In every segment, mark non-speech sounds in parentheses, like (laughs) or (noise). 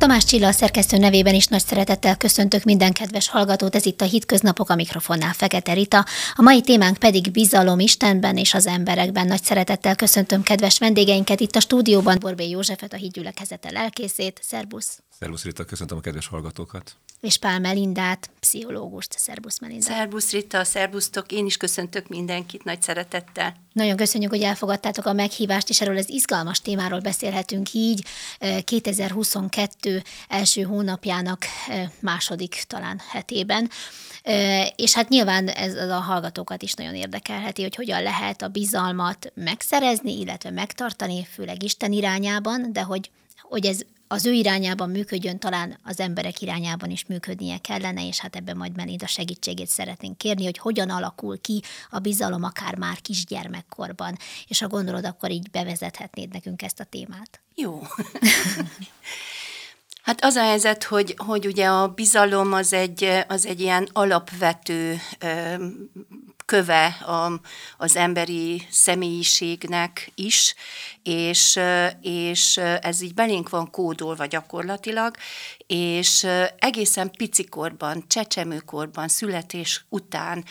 Tamás Csilla a szerkesztő nevében is nagy szeretettel köszöntök minden kedves hallgatót, ez itt a Hitköznapok a mikrofonnál Fekete Rita. A mai témánk pedig bizalom Istenben és az emberekben. Nagy szeretettel köszöntöm kedves vendégeinket itt a stúdióban, Borbé Józsefet, a hídgyülekezete lelkészét. Szerbusz! Szervusz Rita, köszöntöm a kedves hallgatókat! És Pál Melindát, pszichológust. Szerbusz Melinda! Szerbusz Rita, szerbusztok, én is köszöntök mindenkit nagy szeretettel. Nagyon köszönjük, hogy elfogadtátok a meghívást, és erről az izgalmas témáról beszélhetünk így 2022 első hónapjának második talán hetében. És hát nyilván ez a hallgatókat is nagyon érdekelheti, hogy hogyan lehet a bizalmat megszerezni, illetve megtartani, főleg Isten irányában, de hogy, hogy ez az ő irányában működjön, talán az emberek irányában is működnie kellene, és hát ebben majd Melinda segítségét szeretnénk kérni, hogy hogyan alakul ki a bizalom akár már kisgyermekkorban. És ha gondolod, akkor így bevezethetnéd nekünk ezt a témát. Jó. (laughs) Hát az a helyzet, hogy, hogy ugye a bizalom az egy, az egy ilyen alapvető köve a, az emberi személyiségnek is, és, és ez így belénk van kódolva gyakorlatilag, és egészen picikorban, csecsemőkorban, születés után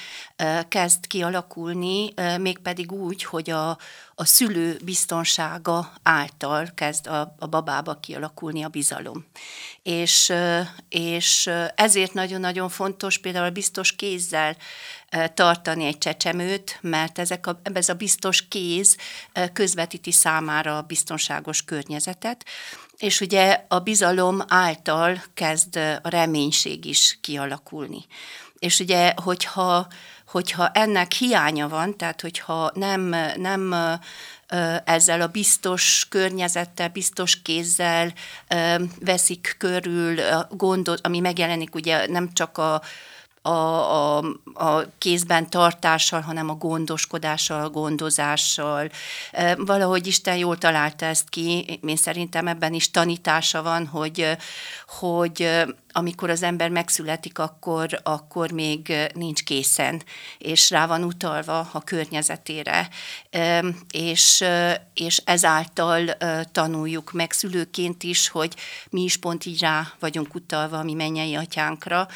kezd kialakulni, mégpedig úgy, hogy a, a szülő biztonsága által kezd a, a babába kialakulni a bizalom. És, és ezért nagyon-nagyon fontos például a biztos kézzel tartani egy csecsemőt, mert ezek a, ez a biztos kéz közvetíti számára a biztonságos környezetet, és ugye a bizalom által kezd a reménység is kialakulni. És ugye, hogyha, hogyha ennek hiánya van, tehát hogyha nem, nem ezzel a biztos környezettel, biztos kézzel veszik körül gondot, ami megjelenik ugye nem csak a a, a, a kézben tartással, hanem a gondoskodással, gondozással. Valahogy Isten jól találta ezt ki, én szerintem ebben is tanítása van, hogy, hogy amikor az ember megszületik, akkor, akkor még nincs készen, és rá van utalva a környezetére, és, és ezáltal tanuljuk meg szülőként is, hogy mi is pont így rá vagyunk utalva a mi mennyei atyánkra,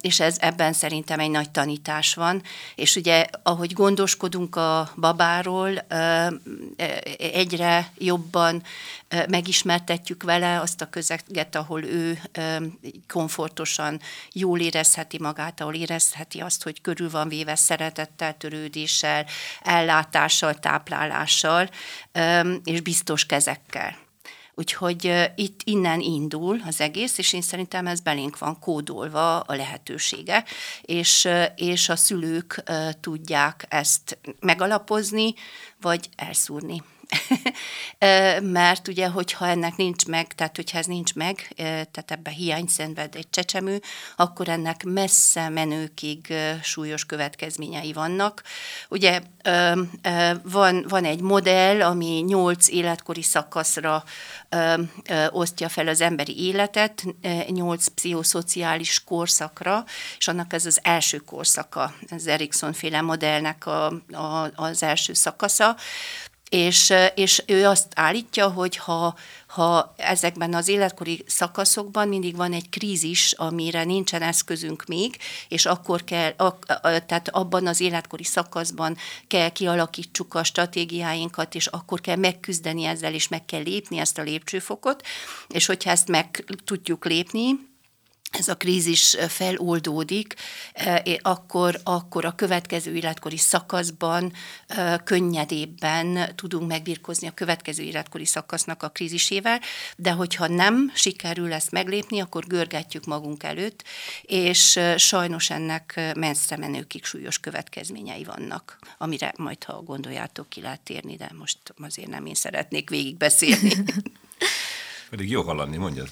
és ez ebben szerintem egy nagy tanítás van, és ugye ahogy gondoskodunk a babáról, egyre jobban megismertetjük vele azt a közeget, ahol ő komfortosan jól érezheti magát, ahol érezheti azt, hogy körül van véve szeretettel, törődéssel, ellátással, táplálással, és biztos kezekkel. Úgyhogy itt innen indul az egész, és én szerintem ez belénk van kódolva a lehetősége, és, és a szülők tudják ezt megalapozni, vagy elszúrni. (laughs) mert ugye, hogyha ennek nincs meg, tehát hogyha ez nincs meg, tehát ebbe hiány szenved egy csecsemő, akkor ennek messze menőkig súlyos következményei vannak. Ugye van, van egy modell, ami nyolc életkori szakaszra osztja fel az emberi életet, nyolc pszichoszociális korszakra, és annak ez az első korszaka, az Erikson féle modellnek a, a, az első szakasza és, és ő azt állítja, hogy ha, ha ezekben az életkori szakaszokban mindig van egy krízis, amire nincsen eszközünk még, és akkor kell, a, tehát abban az életkori szakaszban kell kialakítsuk a stratégiáinkat, és akkor kell megküzdeni ezzel, és meg kell lépni ezt a lépcsőfokot, és hogyha ezt meg tudjuk lépni, ez a krízis feloldódik, akkor, akkor a következő életkori szakaszban könnyedébben tudunk megbirkozni a következő életkori szakasznak a krízisével, de hogyha nem sikerül ezt meglépni, akkor görgetjük magunk előtt, és sajnos ennek messze menőkig súlyos következményei vannak, amire majd, ha gondoljátok, ki lehet térni, de most azért nem én szeretnék végigbeszélni. (laughs) Pedig jó hallani, mondjad.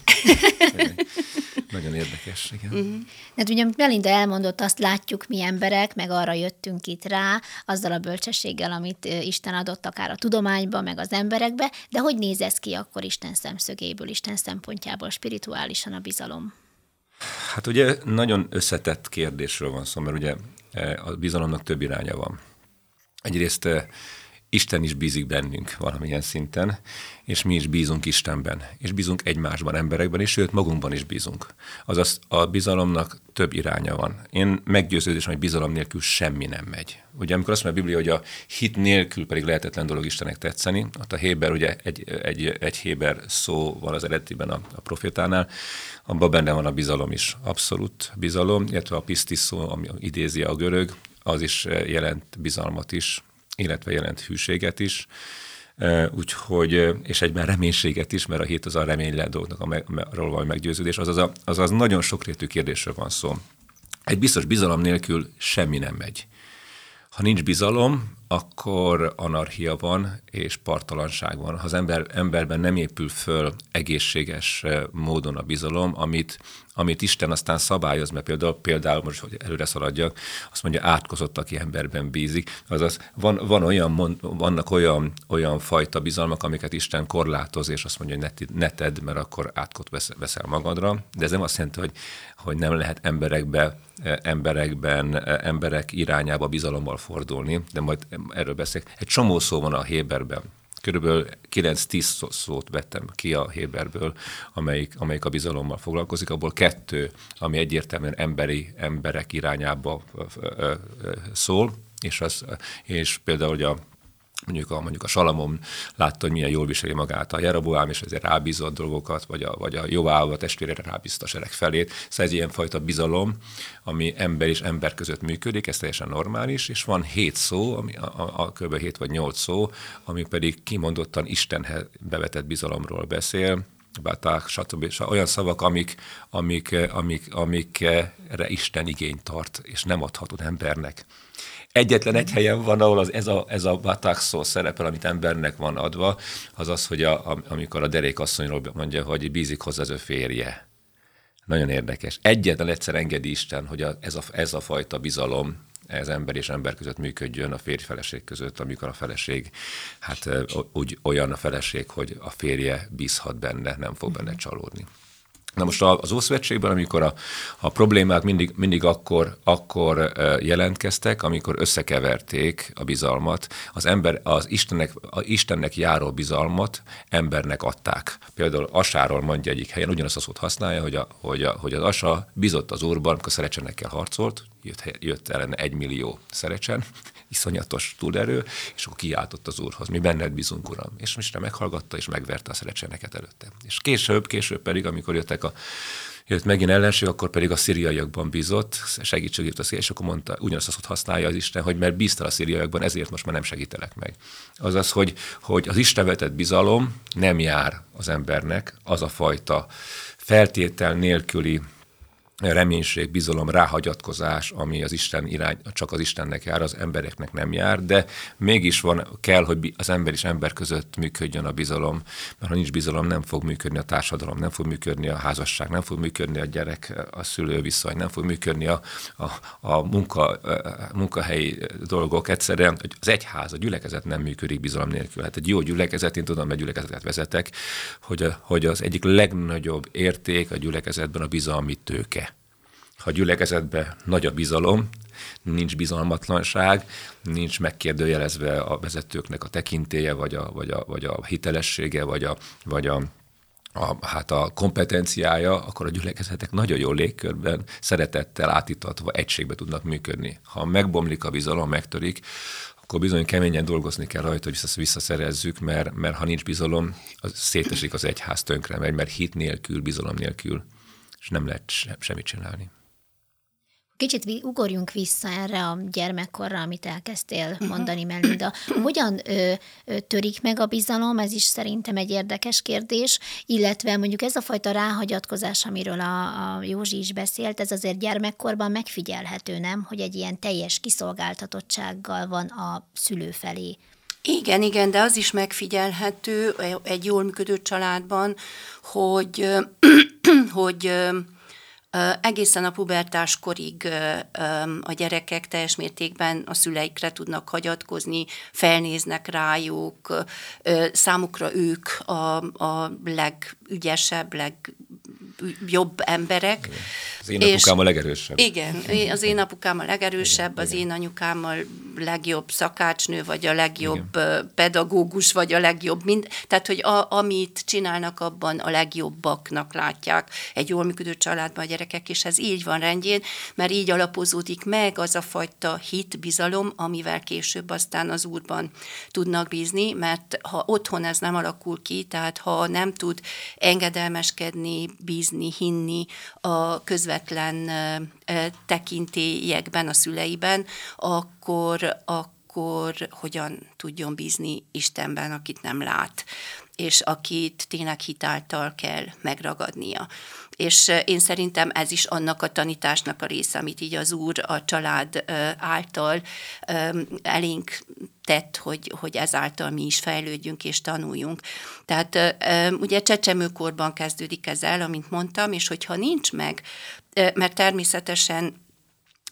(laughs) Nagyon érdekes, igen. Uh-huh. Hát ugye, amit Melinda elmondott, azt látjuk mi emberek, meg arra jöttünk itt rá, azzal a bölcsességgel, amit Isten adott akár a tudományba, meg az emberekbe, de hogy néz ez ki akkor Isten szemszögéből, Isten szempontjából, spirituálisan a bizalom? Hát ugye nagyon összetett kérdésről van szó, mert ugye a bizalomnak több iránya van. Egyrészt Isten is bízik bennünk valamilyen szinten, és mi is bízunk Istenben, és bízunk egymásban, emberekben, és sőt, magunkban is bízunk. Azaz a bizalomnak több iránya van. Én meggyőződésem, hogy bizalom nélkül semmi nem megy. Ugye amikor azt mondja a Biblia, hogy a hit nélkül pedig lehetetlen dolog Istennek tetszeni, ott a Héber, ugye egy, egy, egy Héber szó van az eredetiben a, a profétánál, abban benne van a bizalom is, abszolút bizalom, illetve a pisztis szó, ami idézi a görög, az is jelent bizalmat is, illetve jelent hűséget is, úgyhogy, és egyben reménységet is, mert a hét az a reményle dolgoknak arról van meggyőződés, azaz, a, azaz nagyon sokrétű kérdésről van szó. Egy biztos bizalom nélkül semmi nem megy. Ha nincs bizalom, akkor anarchia van és partalanság van. Ha az ember, emberben nem épül föl egészséges módon a bizalom, amit, amit Isten aztán szabályoz, mert például, például most, hogy előre szaladjak, azt mondja, átkozott, aki emberben bízik. Azaz van, van olyan, vannak olyan, olyan fajta bizalmak, amiket Isten korlátoz, és azt mondja, hogy ne, ne tedd, mert akkor átkot veszel magadra. De ez nem azt jelenti, hogy, hogy nem lehet emberekbe, emberekben, emberek irányába bizalommal fordulni, de majd erről beszélek. Egy csomó szó van a Héberben, körülbelül 9-10 szót vettem ki a Héberből, amelyik, amelyik a bizalommal foglalkozik, abból kettő, ami egyértelműen emberi emberek irányába szól, és, az, és például hogy a mondjuk a, mondjuk a Salamon látta, hogy milyen jól viseli magát a Jeroboám, és ezért rábízott dolgokat, vagy a, vagy a Jováv a testvére rábízta a sereg felét. Szóval ez ilyenfajta bizalom, ami ember és ember között működik, ez teljesen normális, és van hét szó, ami a, a, a kb. hét vagy nyolc szó, ami pedig kimondottan Istenhez bevetett bizalomról beszél, baták, stb. Olyan szavak, amik, amik, amik, amikre Isten igényt tart, és nem adhatod embernek. Egyetlen egy helyen van, ahol az, ez a, ez a baták szó szerepel, amit embernek van adva, az az, hogy a, amikor a derékasszonyról mondja, hogy bízik hozzá az ő férje. Nagyon érdekes. Egyetlen egyszer engedi Isten, hogy a, ez, a, ez a fajta bizalom ez ember és ember között működjön a férj feleség között, amikor a feleség, hát úgy olyan a feleség, hogy a férje bízhat benne, nem fog benne csalódni. Na most az Ószövetségben, amikor a, a problémák mindig, mindig akkor, akkor jelentkeztek, amikor összekeverték a bizalmat, az ember, az Istennek, az Istennek járó bizalmat embernek adták. Például Asáról mondja egyik helyen, ugyanazt a szót használja, hogy, a, hogy, a, hogy az Asa bizott az Úrban, amikor szerecsenekkel harcolt, jött, jött ellen egy millió szerecsen, iszonyatos túlerő, és akkor kiáltott az úrhoz, mi benned bízunk, uram. És most meghallgatta, és megverte a szerecseneket előtte. És később, később pedig, amikor jöttek a jött megint ellenség, akkor pedig a szíriaiakban bízott, segítségét a és akkor mondta, ugyanazt azt használja az Isten, hogy mert bíztál a szíriaiakban, ezért most már nem segítelek meg. Azaz, hogy, hogy az Isten vetett bizalom nem jár az embernek, az a fajta feltétel nélküli reménység, bizalom, ráhagyatkozás, ami az Isten irány, csak az Istennek jár, az embereknek nem jár, de mégis van, kell, hogy az ember és ember között működjön a bizalom, mert ha nincs bizalom, nem fog működni a társadalom, nem fog működni a házasság, nem fog működni a gyerek, a szülő viszony, nem fog működni a, a, a, munka, a munkahelyi dolgok. Egyszerűen az egyház, a gyülekezet nem működik bizalom nélkül. Hát egy jó gyülekezet, én tudom, mert gyülekezetet vezetek, hogy, hogy az egyik legnagyobb érték a gyülekezetben a bizalmi tőke ha gyülekezetben nagy a bizalom, nincs bizalmatlanság, nincs megkérdőjelezve a vezetőknek a tekintélye, vagy a, vagy a, vagy a hitelessége, vagy a, vagy a a, hát a kompetenciája, akkor a gyülekezetek nagyon jó légkörben, szeretettel átítatva egységbe tudnak működni. Ha megbomlik a bizalom, megtörik, akkor bizony keményen dolgozni kell rajta, hogy ezt visszaszerezzük, mert, mert ha nincs bizalom, az szétesik az egyház tönkre megy, mert hit nélkül, bizalom nélkül, és nem lehet semmit csinálni. Kicsit ugorjunk vissza erre a gyermekkorra, amit elkezdtél uh-huh. mondani, Melinda. Hogyan ö, ö, törik meg a bizalom? Ez is szerintem egy érdekes kérdés, illetve mondjuk ez a fajta ráhagyatkozás, amiről a, a Józsi is beszélt, ez azért gyermekkorban megfigyelhető, nem? Hogy egy ilyen teljes kiszolgáltatottsággal van a szülő felé. Igen, igen, de az is megfigyelhető egy jól működő családban, hogy, (clears throat) hogy Egészen a pubertás korig a gyerekek teljes mértékben a szüleikre tudnak hagyatkozni, felnéznek rájuk, számukra ők a, a legügyesebb, legjobb emberek. Az én apukám a legerősebb. Igen, az én apukám a legerősebb, az én anyukámmal legjobb szakácsnő, vagy a legjobb Igen. pedagógus, vagy a legjobb mind, tehát hogy a, amit csinálnak abban a legjobbaknak látják egy jól működő családban a gyerekek, és ez így van rendjén, mert így alapozódik meg az a fajta hit, bizalom, amivel később aztán az úrban tudnak bízni, mert ha otthon ez nem alakul ki, tehát ha nem tud engedelmeskedni, bízni, hinni a közvetlen tekintélyekben, a szüleiben, akkor, akkor hogyan tudjon bízni Istenben, akit nem lát és akit tényleg hitáltal kell megragadnia. És én szerintem ez is annak a tanításnak a része, amit így az úr a család által elénk tett, hogy, hogy ezáltal mi is fejlődjünk és tanuljunk. Tehát ugye csecsemőkorban kezdődik ez el, amint mondtam, és hogyha nincs meg, mert természetesen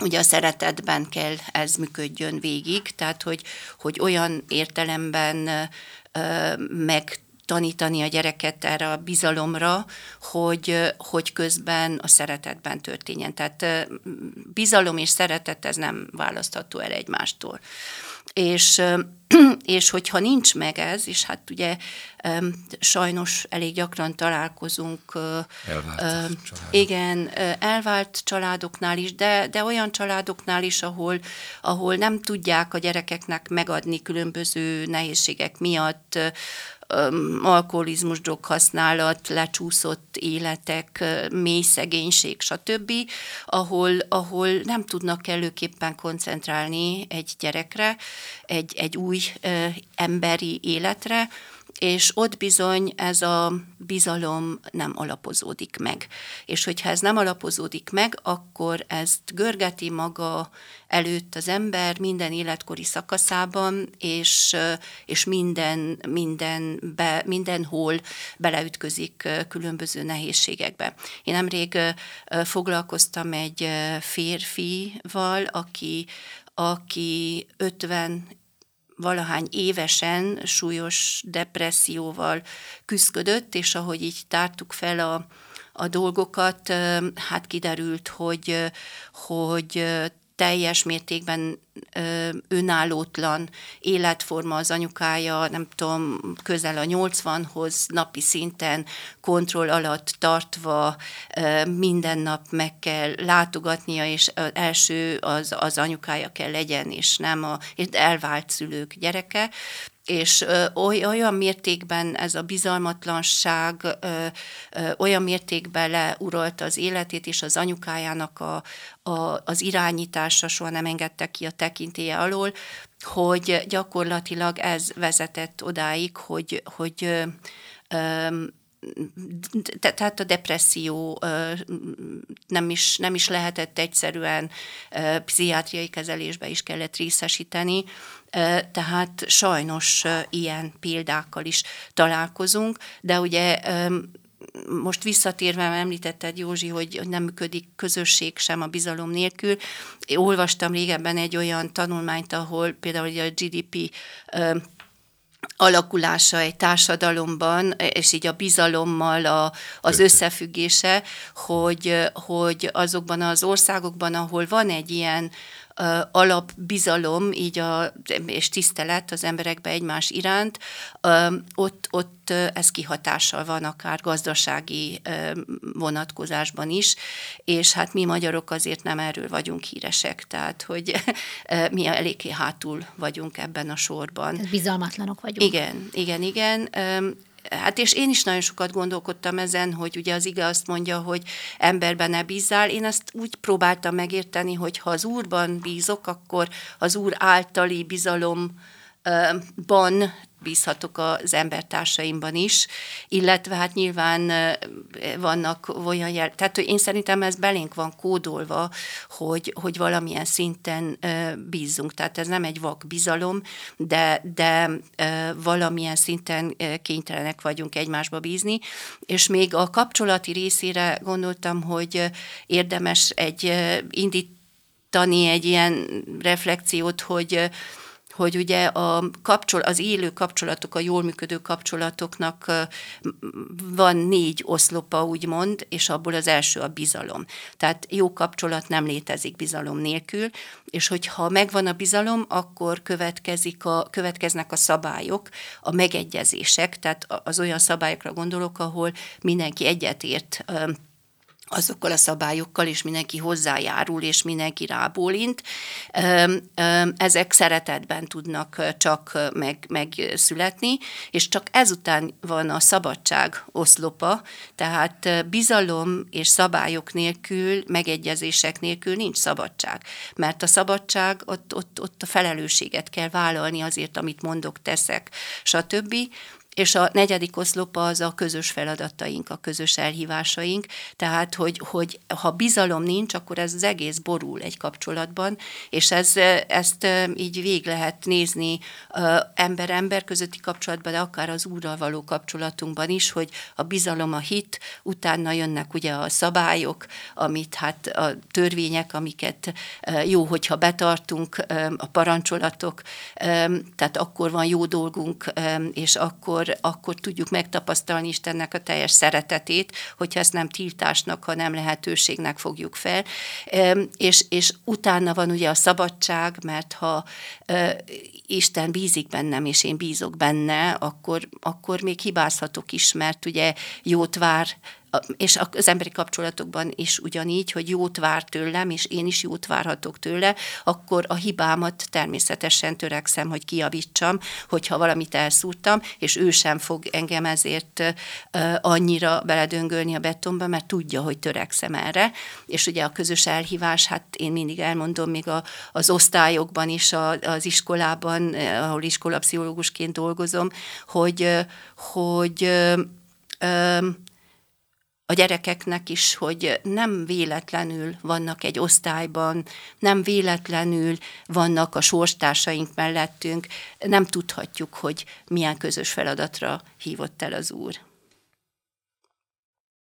ugye a szeretetben kell ez működjön végig, tehát hogy, hogy olyan értelemben meg tanítani a gyereket erre a bizalomra, hogy, hogy közben a szeretetben történjen. Tehát bizalom és szeretet ez nem választható el egymástól. És, (clears throat) és hogyha nincs meg ez, és hát ugye sajnos elég gyakran találkozunk elvált igen, elvált családoknál is, de, de olyan családoknál is, ahol, ahol nem tudják a gyerekeknek megadni különböző nehézségek miatt, alkoholizmus, droghasználat, lecsúszott életek, mély szegénység, stb., ahol, ahol nem tudnak kellőképpen koncentrálni egy gyerekre, egy, egy új emberi életre, és ott bizony ez a bizalom nem alapozódik meg. És hogyha ez nem alapozódik meg, akkor ezt görgeti maga előtt az ember minden életkori szakaszában, és, és minden, minden be, mindenhol beleütközik különböző nehézségekbe. Én nemrég foglalkoztam egy férfival, aki, aki 50 valahány évesen súlyos depresszióval küzdött, és ahogy így tártuk fel a, a dolgokat, hát kiderült, hogy, hogy teljes mértékben ö, önállótlan életforma az anyukája, nem tudom, közel a 80-hoz napi szinten kontroll alatt tartva ö, minden nap meg kell látogatnia, és első az, az anyukája kell legyen, és nem a elvált szülők gyereke és olyan mértékben ez a bizalmatlanság olyan mértékben leuralta az életét, és az anyukájának a, a, az irányítása soha nem engedte ki a tekintélye alól, hogy gyakorlatilag ez vezetett odáig, hogy, hogy tehát a depresszió nem is, nem is lehetett egyszerűen pszichiátriai kezelésbe is kellett részesíteni, tehát sajnos ilyen példákkal is találkozunk, de ugye most visszatérve említetted, Józsi, hogy nem működik közösség sem a bizalom nélkül. Én olvastam régebben egy olyan tanulmányt, ahol például a GDP alakulása egy társadalomban, és így a bizalommal a, az összefüggése, hogy, hogy azokban az országokban, ahol van egy ilyen alapbizalom így a, és tisztelet az emberekbe egymás iránt, ott, ott ez kihatással van akár gazdasági vonatkozásban is, és hát mi magyarok azért nem erről vagyunk híresek, tehát hogy mi eléggé hátul vagyunk ebben a sorban. Bizalmatlanok vagyunk. Igen, igen, igen. Hát és én is nagyon sokat gondolkodtam ezen, hogy ugye az ige azt mondja, hogy emberben ne bízzál. Én ezt úgy próbáltam megérteni, hogy ha az Úrban bízok, akkor az Úr általi bizalomban bízhatok az embertársaimban is, illetve hát nyilván vannak olyan jel, tehát én szerintem ez belénk van kódolva, hogy, hogy valamilyen szinten bízzunk, tehát ez nem egy vak bizalom, de, de valamilyen szinten kénytelenek vagyunk egymásba bízni, és még a kapcsolati részére gondoltam, hogy érdemes egy indítani egy ilyen reflexiót, hogy hogy ugye a kapcsol, az élő kapcsolatok, a jól működő kapcsolatoknak van négy oszlopa, úgymond, és abból az első a bizalom. Tehát jó kapcsolat nem létezik bizalom nélkül, és hogyha megvan a bizalom, akkor következik a, következnek a szabályok, a megegyezések, tehát az olyan szabályokra gondolok, ahol mindenki egyetért azokkal a szabályokkal, és mindenki hozzájárul, és mindenki rábólint. Ezek szeretetben tudnak csak meg, megszületni, és csak ezután van a szabadság oszlopa, tehát bizalom és szabályok nélkül, megegyezések nélkül nincs szabadság. Mert a szabadság, ott, ott, ott a felelősséget kell vállalni azért, amit mondok, teszek, stb. És a negyedik oszlopa az a közös feladataink, a közös elhívásaink, tehát, hogy, hogy ha bizalom nincs, akkor ez az egész borul egy kapcsolatban, és ez, ezt így vég lehet nézni ember-ember közötti kapcsolatban, de akár az úrral való kapcsolatunkban is, hogy a bizalom, a hit, utána jönnek ugye a szabályok, amit hát a törvények, amiket jó, hogyha betartunk, a parancsolatok, tehát akkor van jó dolgunk, és akkor akkor, tudjuk megtapasztalni Istennek a teljes szeretetét, hogyha ezt nem tiltásnak, hanem lehetőségnek fogjuk fel. És, és utána van ugye a szabadság, mert ha Isten bízik bennem, és én bízok benne, akkor, akkor még hibázhatok is, mert ugye jót vár és az emberi kapcsolatokban is ugyanígy, hogy jót vár tőlem, és én is jót várhatok tőle, akkor a hibámat természetesen törekszem, hogy kiavítsam, hogyha valamit elszúrtam, és ő sem fog engem ezért annyira beledöngölni a betonba, mert tudja, hogy törekszem erre. És ugye a közös elhívás, hát én mindig elmondom, még a, az osztályokban is, a, az iskolában, ahol iskolapszichológusként dolgozom, hogy, hogy ö, a gyerekeknek is, hogy nem véletlenül vannak egy osztályban, nem véletlenül vannak a sorstársaink mellettünk, nem tudhatjuk, hogy milyen közös feladatra hívott el az Úr.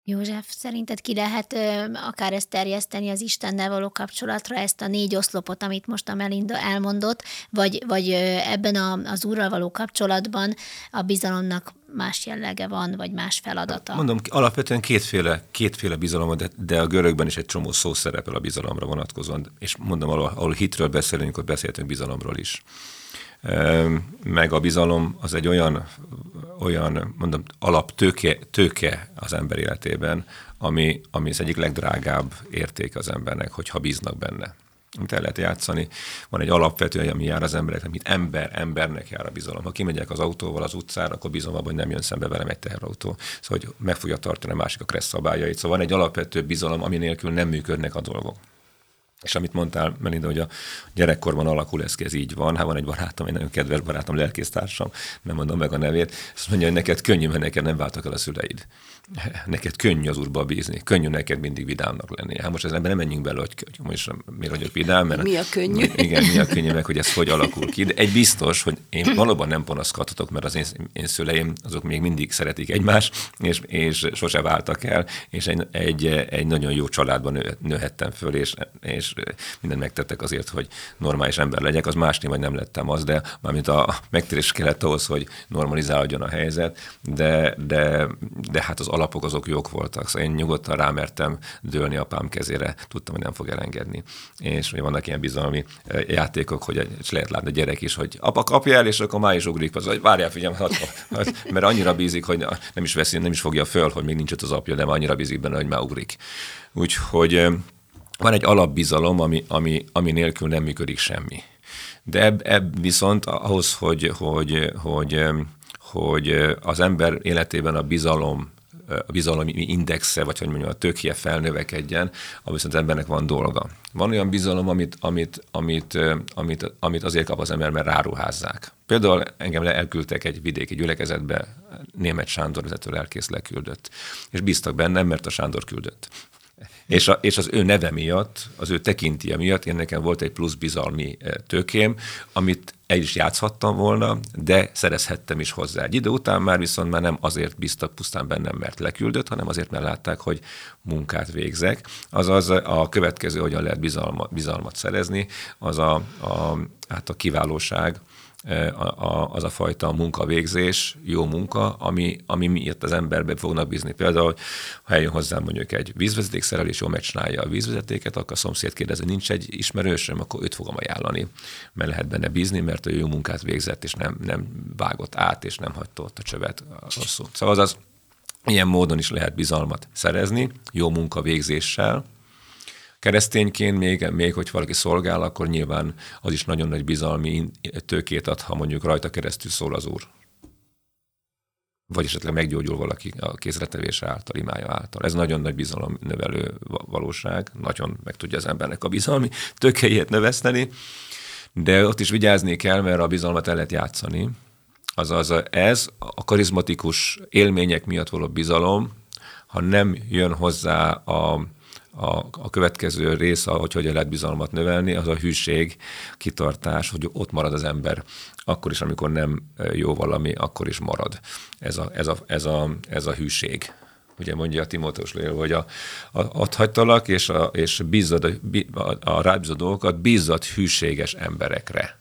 József, szerinted ki lehet ö, akár ezt terjeszteni az Istennel való kapcsolatra, ezt a négy oszlopot, amit most a Melinda elmondott, vagy, vagy ebben a, az Úrral való kapcsolatban a bizalomnak más jellege van, vagy más feladata? Mondom, alapvetően kétféle, kétféle bizalom, de, de a görögben is egy csomó szó szerepel a bizalomra vonatkozóan, és mondom, ahol, ahol hitről beszélünk, ott beszéltünk bizalomról is meg a bizalom az egy olyan, olyan mondom, alaptőke tőke az ember életében, ami, ami az egyik legdrágább érték az embernek, hogyha bíznak benne amit el lehet játszani. Van egy alapvető, ami jár az embereknek, mint ember, embernek jár a bizalom. Ha kimegyek az autóval az utcára, akkor bízom abban, hogy nem jön szembe velem egy teherautó. Szóval, hogy meg fogja tartani a másik a kressz szabályait. Szóval van egy alapvető bizalom, ami nélkül nem működnek a dolgok. És amit mondtál, Melinda, hogy a gyerekkorban alakul ez, ez így van. Hát van egy barátom, egy nagyon kedves barátom, lelkésztársam, nem mondom meg a nevét, azt mondja, hogy neked könnyű, mert neked nem váltak el a szüleid neked könnyű az úrba bízni, könnyű neked mindig vidámnak lenni. Hát most ebben nem menjünk bele, hogy, hogy most miért vagyok vidám. Mert, mi a könnyű? Igen, mi a könnyű, meg hogy ez hogy alakul ki. De egy biztos, hogy én valóban nem panaszkodhatok, mert az én, én szüleim azok még mindig szeretik egymást, és, és sose váltak el, és egy, egy, egy nagyon jó családban nő, nőhettem föl, és, és mindent megtettek azért, hogy normális ember legyek. Az másnél vagy nem lettem az, de mármint a megtérés kellett ahhoz, hogy normalizálódjon a helyzet, de, de, de hát az alapok azok jók voltak, szóval én nyugodtan rámertem dőlni apám kezére, tudtam, hogy nem fog elengedni. És ugye vannak ilyen bizalmi eh, játékok, hogy és lehet látni a gyerek is, hogy apa kapja el, és akkor már is ugrik, az, hogy várjál, figyelj, mert annyira bízik, hogy nem is veszi, nem is fogja föl, hogy még nincs ott az apja, de annyira bízik benne, hogy már ugrik. Úgyhogy eh, van egy alapbizalom, ami, ami, ami nélkül nem működik semmi. De ebb, ebb viszont ahhoz, hogy, hogy, hogy, eh, hogy az ember életében a bizalom a bizalmi indexe, vagy hogy mondjam, a tökje felnövekedjen, ahol viszont az embernek van dolga. Van olyan bizalom, amit, amit, amit, amit, amit azért kap az ember, mert ráruházzák. Például engem elküldtek egy vidéki gyülekezetbe, német Sándor vezető lelkész leküldött, és bíztak bennem, mert a Sándor küldött. És, a, és az ő neve miatt, az ő tekintie miatt én nekem volt egy plusz bizalmi tőkém, amit el is játszhattam volna, de szerezhettem is hozzá. Egy idő után már viszont már nem azért bíztak pusztán bennem, mert leküldött, hanem azért, mert látták, hogy munkát végzek. Azaz a következő, hogyan lehet bizalma, bizalmat szerezni, az a, a, hát a kiválóság, az a fajta munkavégzés, jó munka, ami, ami miért az emberbe fognak bízni. Például, ha eljön hozzám mondjuk egy vízvezetékszerelés, jól megcsinálja a vízvezetéket, akkor a szomszéd kérdezi, nincs egy ismerősöm, akkor őt fogom ajánlani, mert lehet benne bízni, mert ő jó munkát végzett, és nem, nem vágott át, és nem hagyta ott a csövet rosszul. Szóval az ilyen módon is lehet bizalmat szerezni, jó munkavégzéssel, Keresztényként még, még, hogy valaki szolgál, akkor nyilván az is nagyon nagy bizalmi tőkét ad, ha mondjuk rajta keresztül szól az Úr. Vagy esetleg meggyógyul valaki a kézretevése által, imája által. Ez nagyon nagy bizalom növelő valóság, nagyon meg tudja az embernek a bizalmi tökéjét növeszteni, de ott is vigyázni kell, mert a bizalmat el lehet játszani. Azaz ez a karizmatikus élmények miatt való bizalom, ha nem jön hozzá a a, a következő rész, hogy hogyan lehet bizalmat növelni, az a hűség, kitartás, hogy ott marad az ember. Akkor is, amikor nem jó valami, akkor is marad. Ez a, ez a, ez a, ez a hűség ugye mondja a Timóteus Lél, hogy a, a, ott és, a, és bízzad, a, a, a rábízott dolgokat bízzad hűséges emberekre.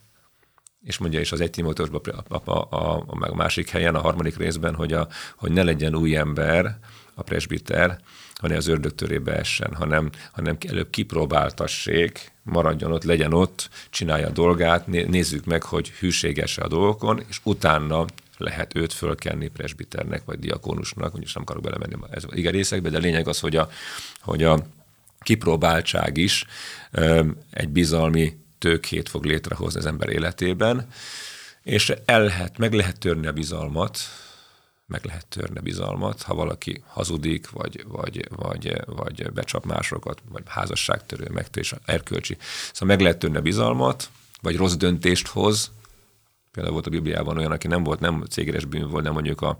És mondja is az egy Timóteusban, a, a, a, a, másik helyen, a harmadik részben, hogy, a, hogy ne legyen új ember, a presbiter, hanem az ördög törébe essen, hanem, hanem előbb kipróbáltassék, maradjon ott, legyen ott, csinálja a dolgát, nézzük meg, hogy hűséges a dolgokon, és utána lehet őt fölkenni presbiternek, vagy diakónusnak, úgyis nem akarok belemenni ez az részekbe, de a lényeg az, hogy a, hogy a kipróbáltság is egy bizalmi tőkét fog létrehozni az ember életében, és el lehet, meg lehet törni a bizalmat, meg lehet törni bizalmat, ha valaki hazudik, vagy, vagy, vagy, vagy becsap másokat, vagy házasságtörő, megtörés, erkölcsi. Szóval meg lehet törni a bizalmat, vagy rossz döntést hoz. Például volt a Bibliában olyan, aki nem volt, nem cégeres bűn volt, de mondjuk a,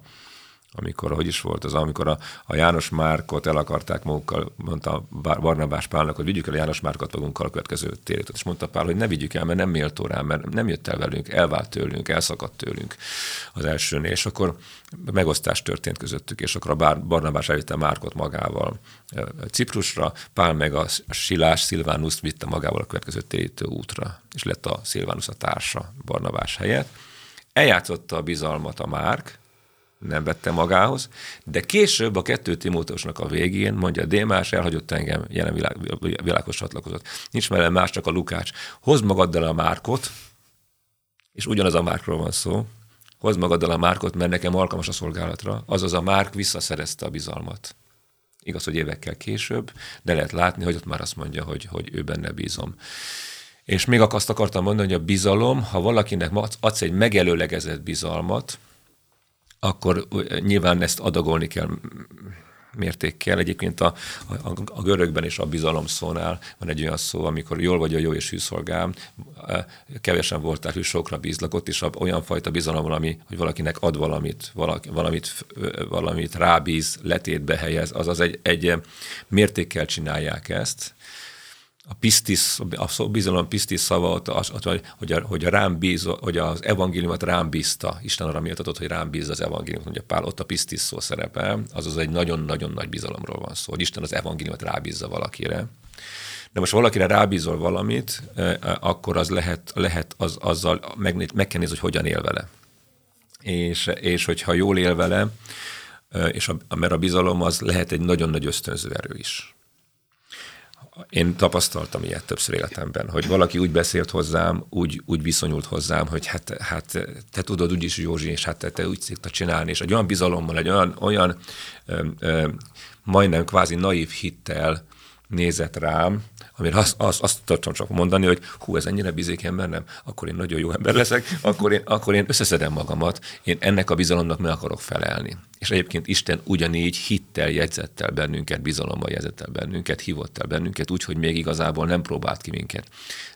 amikor, hogy is volt az, amikor a, a János Márkot el akarták magukkal, mondta Barnabás Pálnak, hogy vigyük el a János Márkot magunkkal a következő térétet. És mondta Pál, hogy ne vigyük el, mert nem méltó rá, mert nem jött el velünk, elvált tőlünk, elszakadt tőlünk az elsőnél. És akkor megosztás történt közöttük, és akkor a Barnabás elvitte Márkot magával Ciprusra, Pál meg a Silás Szilvánuszt vitte magával a következő térítő útra, és lett a Szilvánusz a társa Barnabás helyett. Eljátszotta a bizalmat a Márk, nem vette magához, de később a kettő Timóteusnak a végén mondja, Démás elhagyott engem, jelen világ, világos csatlakozott. Nincs mellem más, csak a Lukács. Hozd magaddal a Márkot, és ugyanaz a Márkról van szó, hozd magaddal a Márkot, mert nekem alkalmas a szolgálatra, azaz a Márk visszaszerezte a bizalmat. Igaz, hogy évekkel később, de lehet látni, hogy ott már azt mondja, hogy, hogy ő benne bízom. És még azt akartam mondani, hogy a bizalom, ha valakinek adsz egy megelőlegezett bizalmat, akkor nyilván ezt adagolni kell mértékkel. Egyébként a, a, a görögben és a bizalom szónál van egy olyan szó, amikor jól vagy a jó és hűszolgám, kevesen voltál hűsokra bízlak, ott is olyan fajta bizalom valami, hogy valakinek ad valamit, valaki, valamit, valamit rábíz, letétbe helyez, azaz egy, egy mértékkel csinálják ezt, a pisztis, a bizalom pisztis szava, az, az, hogy, a, hogy, a rám bíz, hogy az evangéliumot rám bízta, Isten arra méltatott, hogy rám bíz az evangéliumot, mondja Pál, ott a pisztis szó szerepel, azaz egy nagyon-nagyon nagy bizalomról van szó, hogy Isten az evangéliumot rábízza valakire. De most valakire rábízol valamit, akkor az lehet, lehet az, azzal meg, meg kell nézni, hogy hogyan él vele. És, és hogyha jól él vele, és a, mert a bizalom az lehet egy nagyon nagy ösztönző erő is én tapasztaltam ilyet többször életemben, hogy valaki úgy beszélt hozzám, úgy, úgy viszonyult hozzám, hogy hát, hát te tudod úgyis, Józsi, és hát te, te úgy szokta csinálni, és egy olyan bizalommal, egy olyan, olyan ö, ö, majdnem kvázi naív hittel nézett rám, amire azt, azt, azt tudtam csak mondani, hogy hú, ez ennyire bizék ember, nem? Akkor én nagyon jó ember leszek, akkor én, akkor én összeszedem magamat, én ennek a bizalomnak meg akarok felelni. És egyébként Isten ugyanígy hittel jegyzett el bennünket, bizalommal jegyzett el bennünket, hívott el bennünket, úgyhogy még igazából nem próbált ki minket.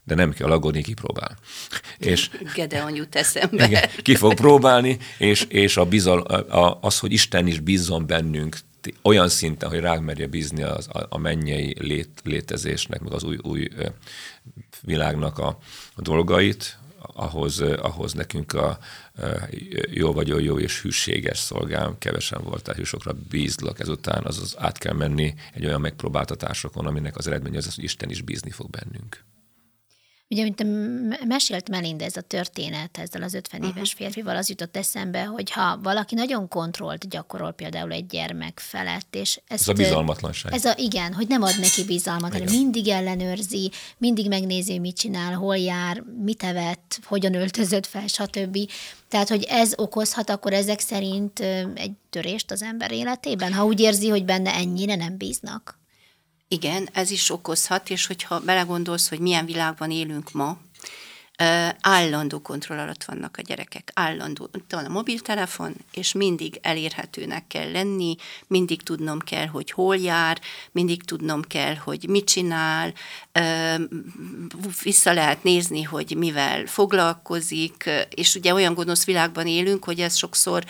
De nem kell aggódni, kipróbál. És, Gedeon jut eszembe. Igen, ki fog próbálni, és, és a bizal, a, az, hogy Isten is bízzon bennünk, olyan szinten, hogy ránk merje bízni az, a, a mennyei lét, létezésnek, meg az új, új világnak a, a dolgait, ahhoz, ahhoz nekünk a, jó vagyok, jó és hűséges szolgám, kevesen voltál hűsokra bízlak, ezután azaz át kell menni egy olyan megpróbáltatásokon, aminek az eredménye az, hogy Isten is bízni fog bennünk. Ugye, mint mesélt Melinda ez a történet ezzel az 50 éves uh-huh. férfival, az jutott eszembe, hogy ha valaki nagyon kontrollt gyakorol például egy gyermek felett, és ezt, ez a bizalmatlanság. Ez a, igen, hogy nem ad neki bizalmat, hanem mindig ellenőrzi, mindig megnézi, mit csinál, hol jár, mit evett, hogyan öltözött fel, stb. Tehát, hogy ez okozhat akkor ezek szerint egy törést az ember életében, ha úgy érzi, hogy benne ennyire nem bíznak. Igen, ez is okozhat, és hogyha belegondolsz, hogy milyen világban élünk ma, állandó kontroll alatt vannak a gyerekek, állandó. Itt van a mobiltelefon, és mindig elérhetőnek kell lenni, mindig tudnom kell, hogy hol jár, mindig tudnom kell, hogy mit csinál, vissza lehet nézni, hogy mivel foglalkozik, és ugye olyan gonosz világban élünk, hogy ez sokszor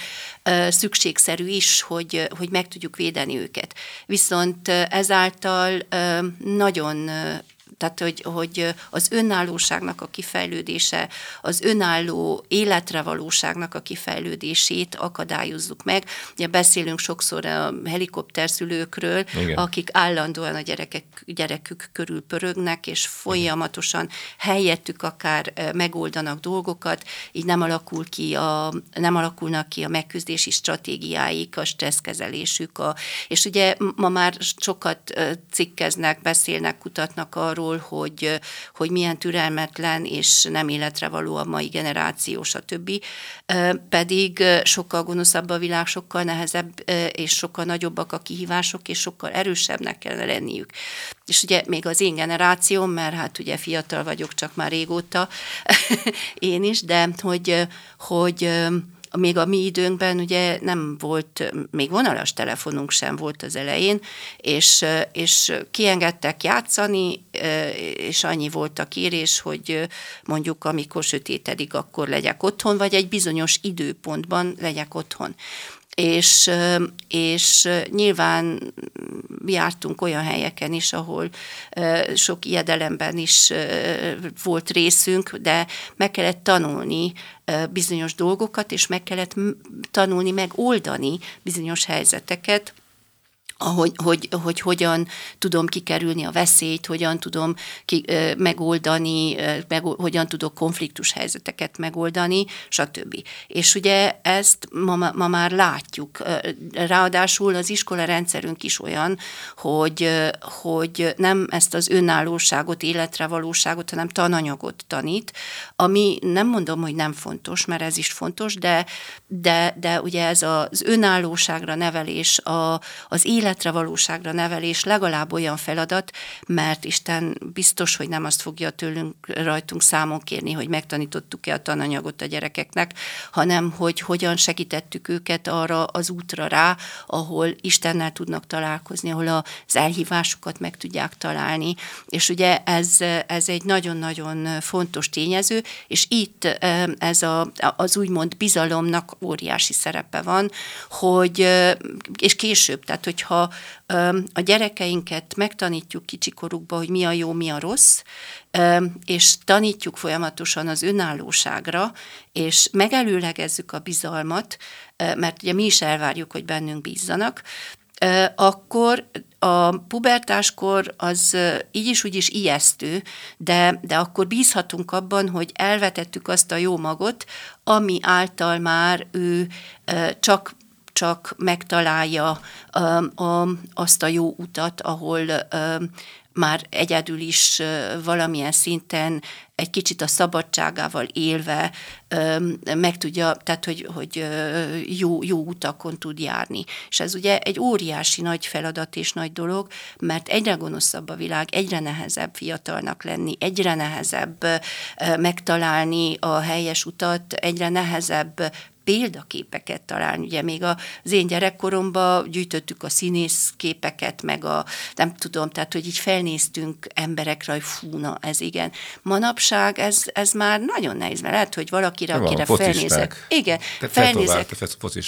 szükségszerű is, hogy, hogy meg tudjuk védeni őket. Viszont ezáltal nagyon tehát, hogy, hogy az önállóságnak a kifejlődése, az önálló életre valóságnak a kifejlődését akadályozzuk meg. Ugye beszélünk sokszor a helikopterszülőkről, Igen. akik állandóan a gyerekek, gyerekük körül pörögnek, és folyamatosan helyettük akár megoldanak dolgokat, így nem, alakul ki a, nem alakulnak ki a megküzdési stratégiáik, a stresszkezelésük. A, és ugye ma már sokat cikkeznek, beszélnek, kutatnak arról, arról, hogy, hogy milyen türelmetlen és nem életre való a mai generáció, stb. Pedig sokkal gonoszabb a világ, sokkal nehezebb és sokkal nagyobbak a kihívások, és sokkal erősebbnek kell lenniük. És ugye még az én generációm, mert hát ugye fiatal vagyok, csak már régóta (laughs) én is, de hogy, hogy még a mi időnkben ugye nem volt, még vonalas telefonunk sem volt az elején, és, és kiengedtek játszani, és annyi volt a kérés, hogy mondjuk amikor sötétedik, akkor legyek otthon, vagy egy bizonyos időpontban legyek otthon és, és nyilván jártunk olyan helyeken is, ahol sok ijedelemben is volt részünk, de meg kellett tanulni bizonyos dolgokat, és meg kellett tanulni megoldani bizonyos helyzeteket, hogy, hogy, hogy hogyan tudom kikerülni a veszélyt, hogyan tudom ki, megoldani, meg, hogyan tudok konfliktus helyzeteket megoldani, stb. És ugye ezt ma, ma már látjuk. Ráadásul az iskola rendszerünk is olyan, hogy, hogy nem ezt az önállóságot, életre valóságot, hanem tananyagot tanít, ami nem mondom, hogy nem fontos, mert ez is fontos, de, de, de ugye ez az önállóságra nevelés, a, az élet életre valóságra nevelés legalább olyan feladat, mert Isten biztos, hogy nem azt fogja tőlünk rajtunk számon kérni, hogy megtanítottuk-e a tananyagot a gyerekeknek, hanem hogy hogyan segítettük őket arra az útra rá, ahol Istennel tudnak találkozni, ahol az elhívásukat meg tudják találni. És ugye ez, ez egy nagyon-nagyon fontos tényező, és itt ez a, az úgymond bizalomnak óriási szerepe van, hogy, és később, tehát hogyha a gyerekeinket megtanítjuk kicsikorukba, hogy mi a jó, mi a rossz, és tanítjuk folyamatosan az önállóságra, és megelőlegezzük a bizalmat, mert ugye mi is elvárjuk, hogy bennünk bízzanak, akkor a pubertáskor az így is úgy is ijesztő, de, de akkor bízhatunk abban, hogy elvetettük azt a jó magot, ami által már ő csak csak megtalálja azt a jó utat, ahol már egyedül is valamilyen szinten egy kicsit a szabadságával élve meg tudja, tehát hogy, hogy jó, jó utakon tud járni. És ez ugye egy óriási nagy feladat és nagy dolog, mert egyre gonoszabb a világ, egyre nehezebb fiatalnak lenni, egyre nehezebb megtalálni a helyes utat, egyre nehezebb példaképeket találni. Ugye még az én gyerekkoromban gyűjtöttük a színész képeket, meg a, nem tudom, tehát hogy így felnéztünk emberekre, hogy fú, na, ez igen. Manapság ez, ez már nagyon nehéz, mert lehet, hogy valakire, Nem akire felnézek. Igen, felnézek,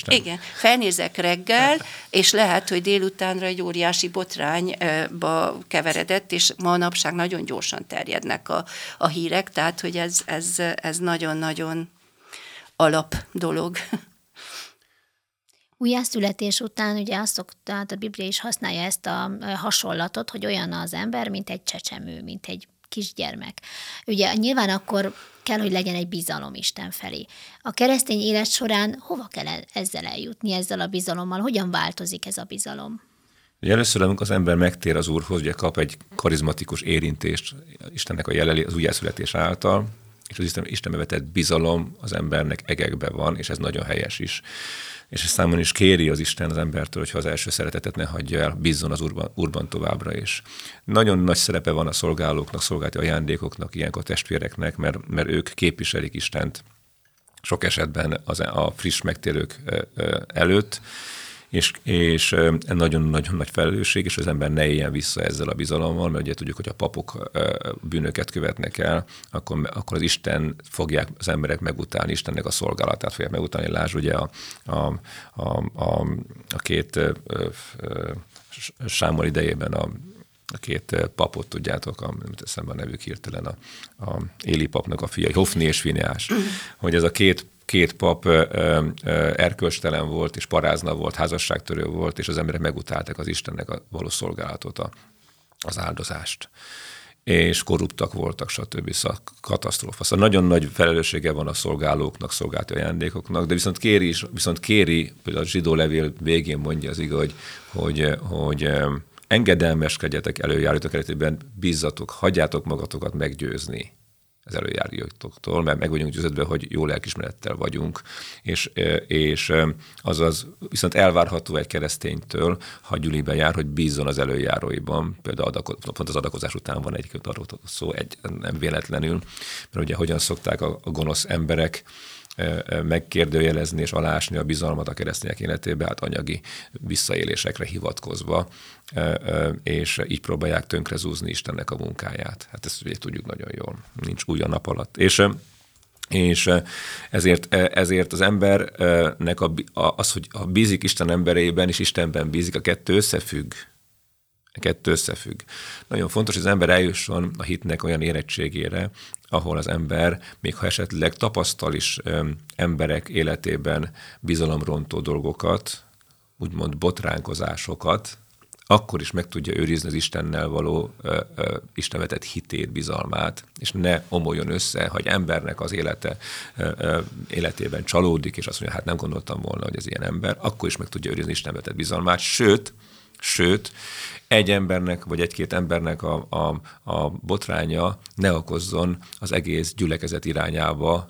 igen, felnézek reggel, és lehet, hogy délutánra egy óriási botrányba keveredett, és manapság nagyon gyorsan terjednek a, a hírek, tehát hogy ez, ez, ez nagyon-nagyon alap dolog. (laughs) Újjászületés után ugye azt szokta, hát a Biblia is használja ezt a hasonlatot, hogy olyan az ember, mint egy csecsemő, mint egy kisgyermek. Ugye nyilván akkor kell, hogy legyen egy bizalom Isten felé. A keresztény élet során hova kell ezzel eljutni, ezzel a bizalommal? Hogyan változik ez a bizalom? Ugye először, amikor az ember megtér az Úrhoz, ugye kap egy karizmatikus érintést Istennek a jeleli az újjászületés által, és az Isten, Istenbe vetett bizalom az embernek egekbe van, és ez nagyon helyes is. És ezt számon is kéri az Isten az embertől, hogyha az első szeretetet ne hagyja el, bízzon az Úrban, Úrban továbbra is. Nagyon nagy szerepe van a szolgálóknak, szolgálti ajándékoknak, ilyenkor testvéreknek, mert, mert ők képviselik Istent sok esetben az, a friss megtérők előtt, és, és nagyon-nagyon nagy felelősség, és az ember ne éljen vissza ezzel a bizalommal, mert ugye tudjuk, hogy a papok bűnöket követnek el, akkor, akkor az Isten fogják az emberek megutálni, Istennek a szolgálatát fogják megutálni. Lásd ugye a, a, a, a, a két Sámol idejében a a két papot, tudjátok, a, nem teszem a nevük hirtelen, a, a Éli papnak a fia, Hofni és Fineás, hogy ez a két két pap erkölcstelen volt, és parázna volt, házasságtörő volt, és az emberek megutálták az Istennek a való szolgálatot, a, az áldozást és korruptak voltak, stb. Szóval katasztrófa. Szóval nagyon nagy felelőssége van a szolgálóknak, szolgálti ajándékoknak, de viszont kéri, is, viszont kéri, például a zsidó levél végén mondja az igaz, hogy, hogy, hogy engedelmeskedjetek előjárótok eredetében, bízzatok, hagyjátok magatokat meggyőzni az előjárjótoktól, mert meg vagyunk győződve, hogy jó lelkismerettel vagyunk, és, és azaz viszont elvárható egy kereszténytől, ha gyülibe jár, hogy bízzon az előjáróiban, például adako, pont az adakozás után van egy arról szó, egy, nem véletlenül, mert ugye hogyan szokták a, a gonosz emberek megkérdőjelezni és alásni a bizalmat a keresztények életébe, hát anyagi visszaélésekre hivatkozva, és így próbálják tönkrezúzni Istennek a munkáját. Hát ezt ugye tudjuk nagyon jól, nincs új a nap alatt. És és ezért, ezért az embernek a, az, hogy a bízik Isten emberében, és Istenben bízik, a kettő összefügg. A kettő összefügg. Nagyon fontos, hogy az ember eljusson a hitnek olyan érettségére, ahol az ember, még ha esetleg tapasztal is emberek életében bizalomrontó dolgokat, úgymond botránkozásokat, akkor is meg tudja őrizni az Istennel való ö, ö, Isten hitét, bizalmát, és ne omoljon össze, hogy embernek az élete ö, életében csalódik, és azt mondja, hát nem gondoltam volna, hogy ez ilyen ember, akkor is meg tudja őrizni Isten bizalmát, sőt, Sőt, egy embernek vagy egy-két embernek a, a, a botránya ne okozzon az egész gyülekezet irányába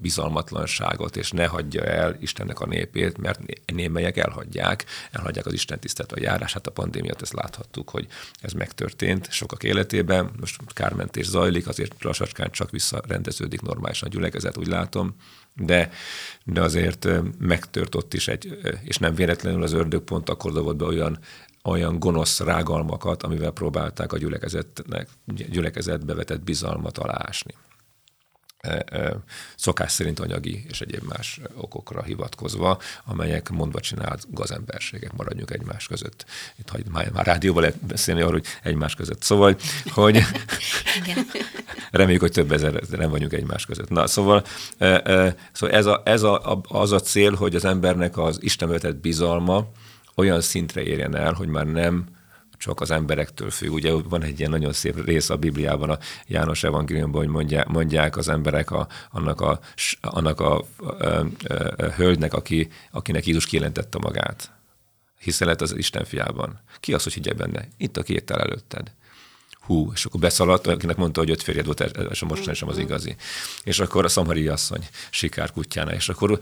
bizalmatlanságot, és ne hagyja el Istennek a népét, mert némelyek elhagyják, elhagyják az Isten tisztelt a járás. Hát a pandémiát ezt láthattuk, hogy ez megtörtént sokak életében. Most kármentés zajlik, azért lassacskán csak visszarendeződik normálisan a gyülekezet, úgy látom de, de azért megtört ott is egy, és nem véletlenül az ördög pont akkor dobott be olyan, olyan gonosz rágalmakat, amivel próbálták a gyülekezetnek, gyülekezetbe vetett bizalmat alásni szokás szerint anyagi és egyéb más okokra hivatkozva, amelyek mondva csinált gazemberségek, maradjunk egymás között. Itt hagy, már, már rádióban lehet beszélni arról, hogy egymás között. Szóval, hogy reméljük, hogy több ezer nem vagyunk egymás között. Na, szóval, szóval ez, a, ez a, az a cél, hogy az embernek az Isten bizalma olyan szintre érjen el, hogy már nem csak az emberektől függ. Ugye van egy ilyen nagyon szép rész a Bibliában, a János evangéliumban, hogy mondják, mondják az emberek a, annak a, annak a, a, a, a hölgynek, aki, akinek Jézus kijelentette magát. Hiszelet az Isten fiában. Ki az, hogy higgye benne? Itt a két előtted hú, és akkor beszaladt, akinek mondta, hogy öt férjed volt, és a mostani sem az igazi. És akkor a Szamari asszony sikár kutyána, és akkor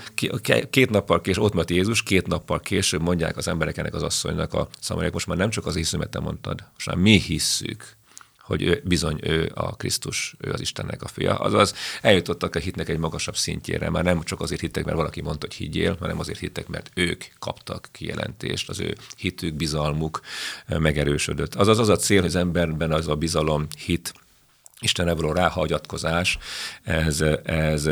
két nappal később, ott mert Jézus, két nappal később mondják az emberek ennek az asszonynak, a szamariak, most már nem csak az hiszümet mondtad, most már mi hisszük hogy ő, bizony ő a Krisztus, ő az Istennek a fia. Azaz eljutottak a hitnek egy magasabb szintjére, már nem csak azért hittek, mert valaki mondta, hogy higgyél, hanem azért hittek, mert ők kaptak kijelentést, az ő hitük, bizalmuk megerősödött. Azaz az a cél, hogy az emberben az a bizalom, hit Istenre való ráhagyatkozás, ez, ez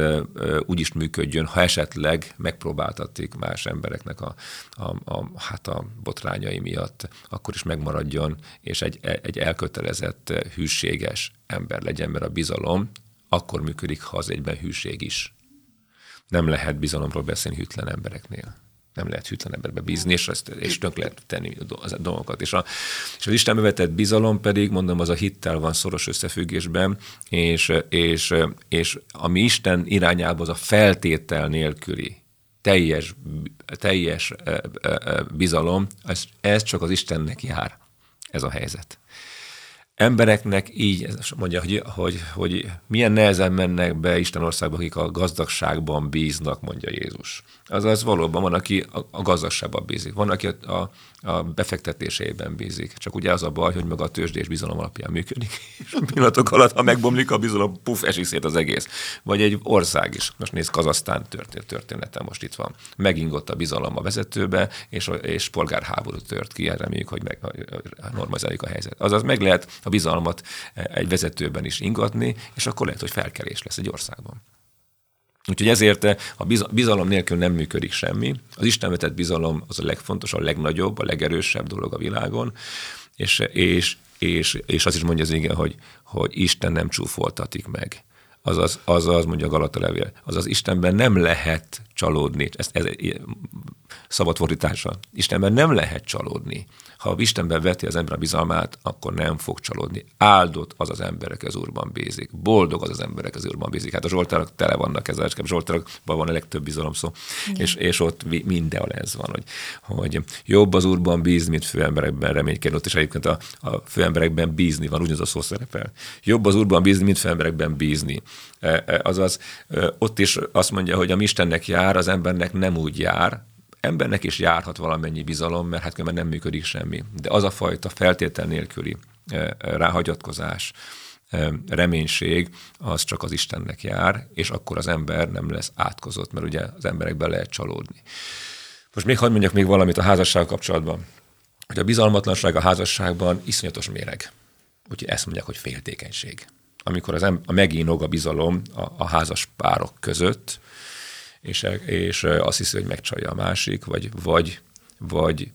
úgy is működjön, ha esetleg megpróbáltatik más embereknek a, a, a, hát a botrányai miatt, akkor is megmaradjon, és egy, egy elkötelezett, hűséges ember legyen, mert a bizalom akkor működik, ha az egyben hűség is. Nem lehet bizalomról beszélni hűtlen embereknél. Nem lehet hűtlen emberbe bízni, és, ezt, és tök lehet tenni a dolgokat. És, a, és az Istenbe vetett bizalom pedig, mondom, az a hittel van szoros összefüggésben, és, és, és ami Isten irányába az a feltétel nélküli, teljes, teljes bizalom, ez, ez csak az Istennek jár, ez a helyzet embereknek így mondja, hogy, hogy, hogy milyen nehezen mennek be Isten országba, akik a gazdagságban bíznak, mondja Jézus. Azaz valóban van, aki a, a gazdagságban bízik, van, aki a, a, a bízik. Csak ugye az a baj, hogy meg a tőzsdés bizalom alapján működik. (laughs) És pillanatok alatt, ha megbomlik a bizalom, puf, esik szét az egész. Vagy egy ország is. Most nézd, Kazasztán történt, története most itt van. Megingott a bizalom a vezetőbe, és, és polgárháború tört ki. Reméljük, hogy meg, normalizáljuk a helyzet. Azaz meg lehet a bizalmat egy vezetőben is ingatni, és akkor lehet, hogy felkelés lesz egy országban. Úgyhogy ezért a bizalom nélkül nem működik semmi. Az Isten vetett bizalom az a legfontosabb, a legnagyobb, a legerősebb dolog a világon, és, és, és, és azt is mondja az igen, hogy, hogy Isten nem csúfoltatik meg. Azaz, azaz mondja a Galata levél, azaz Istenben nem lehet csalódni. Ezt, ez, szabad fordítása. Istenben nem lehet csalódni. Ha Istenben veti az ember a bizalmát, akkor nem fog csalódni. Áldott az az emberek az Úrban bízik. Boldog az az emberek az Úrban bízik. Hát a Zsoltárok tele vannak ezzel, a Zsoltárokban van a legtöbb bizalom szó. És, és ott mindenhol ez van, hogy, hogy jobb az Úrban bízni, mint főemberekben reménykedni. Ott is egyébként a, a főemberekben bízni van, ugyanaz a szó szerepel. Jobb az Úrban bízni, mint főemberekben bízni. E, e, azaz ott is azt mondja, hogy a Istennek jár, az embernek nem úgy jár, embernek is járhat valamennyi bizalom, mert hát különben nem működik semmi. De az a fajta feltétel nélküli ráhagyatkozás, reménység, az csak az Istennek jár, és akkor az ember nem lesz átkozott, mert ugye az emberekben lehet csalódni. Most még hagyd mondjak még valamit a házasság kapcsolatban. Hogy a bizalmatlanság a házasságban iszonyatos méreg. Úgyhogy ezt mondják, hogy féltékenység. Amikor az em- a megínog a bizalom a, a házas párok között, és, és azt hiszi, hogy megcsalja a másik, vagy, vagy, vagy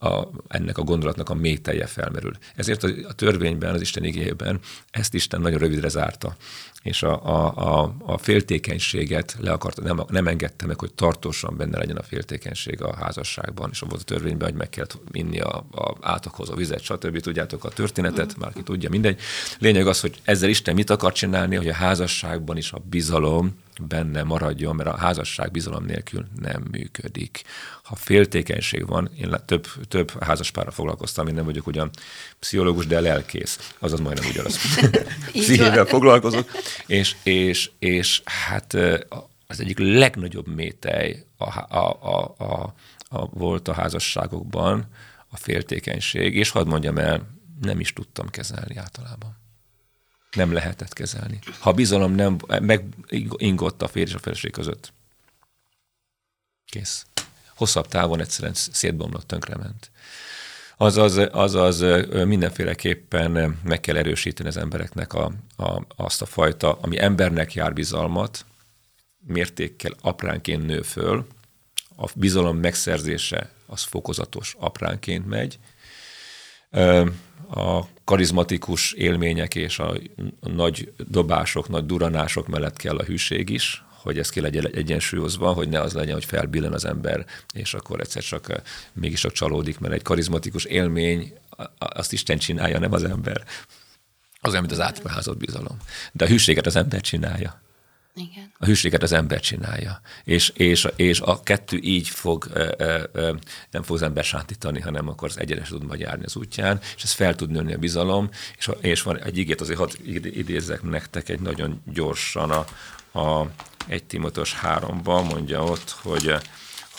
a, ennek a gondolatnak a mélytelje felmerül. Ezért a, a törvényben, az Isten igényében ezt Isten nagyon rövidre zárta, és a, a, a, a féltékenységet le akarta, nem, nem engedte meg, hogy tartósan benne legyen a féltékenység a házasságban, és volt a törvényben, hogy meg kellett inni a, a átokhoz a vizet, stb. Tudjátok a történetet, már ki tudja, mindegy. Lényeg az, hogy ezzel Isten mit akar csinálni, hogy a házasságban is a bizalom, benne maradjon, mert a házasság bizalom nélkül nem működik. Ha féltékenység van, én több, több házaspárra foglalkoztam, én nem vagyok ugyan pszichológus, de lelkész, azaz majdnem ugyanaz. (laughs) (laughs) Pszichével foglalkozok, és, és, és hát az egyik legnagyobb métej a, a, a, a, a, volt a házasságokban a féltékenység, és hadd mondjam el, nem is tudtam kezelni általában nem lehetett kezelni. Ha bizalom nem, megingott a férj és a feleség között. Kész. Hosszabb távon egyszerűen szétbomlott, tönkrement. Azaz, azaz mindenféleképpen meg kell erősíteni az embereknek a, a, azt a fajta, ami embernek jár bizalmat, mértékkel apránként nő föl, a bizalom megszerzése az fokozatos apránként megy, a karizmatikus élmények és a nagy dobások, nagy duranások mellett kell a hűség is, hogy ez ki legyen egyensúlyozva, hogy ne az legyen, hogy felbillen az ember, és akkor egyszer csak mégis csak csalódik, mert egy karizmatikus élmény azt Isten csinálja, nem az ember. Az olyan, mint az átruházott bizalom. De a hűséget az ember csinálja. Igen. A hűséget az ember csinálja. És, és, és a kettő így fog, nem fog az ember sántítani, hanem akkor az egyenes tud majd járni az útján, és ez fel tud nőni a bizalom, és, és van egy igét, azért hadd idézzek nektek egy nagyon gyorsan a, a egy Timotos háromban mondja ott, hogy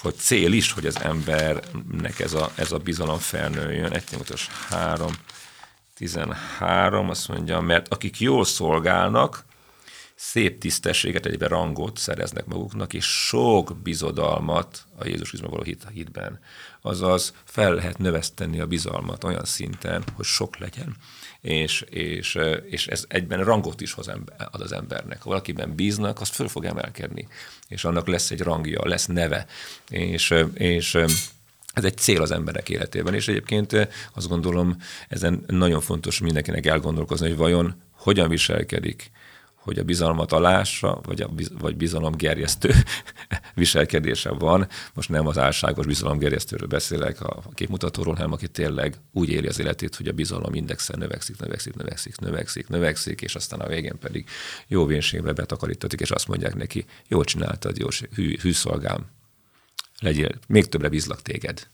hogy cél is, hogy az embernek ez a, ez a bizalom felnőjön. Egy Timotos 3, 13, azt mondja, mert akik jól szolgálnak, szép tisztességet, egyben rangot szereznek maguknak, és sok bizodalmat a Jézus Krisztusban való hit, hitben. Azaz fel lehet növeszteni a bizalmat olyan szinten, hogy sok legyen. És, és, és ez egyben rangot is hoz ember, ad az embernek. Ha valakiben bíznak, azt föl fog emelkedni, és annak lesz egy rangja, lesz neve. És, és ez egy cél az emberek életében, és egyébként azt gondolom, ezen nagyon fontos mindenkinek elgondolkozni, hogy vajon hogyan viselkedik hogy a bizalmat alásra, vagy, a vagy bizalomgerjesztő (laughs) viselkedése van. Most nem az álságos bizalomgerjesztőről beszélek, a képmutatóról, hanem aki tényleg úgy éli az életét, hogy a bizalom indexen növekszik, növekszik, növekszik, növekszik, növekszik, és aztán a végén pedig jó vénségbe betakarítatik, és azt mondják neki, jól csináltad, jó, hű, hűszolgám, legyél, még többre bízlak téged.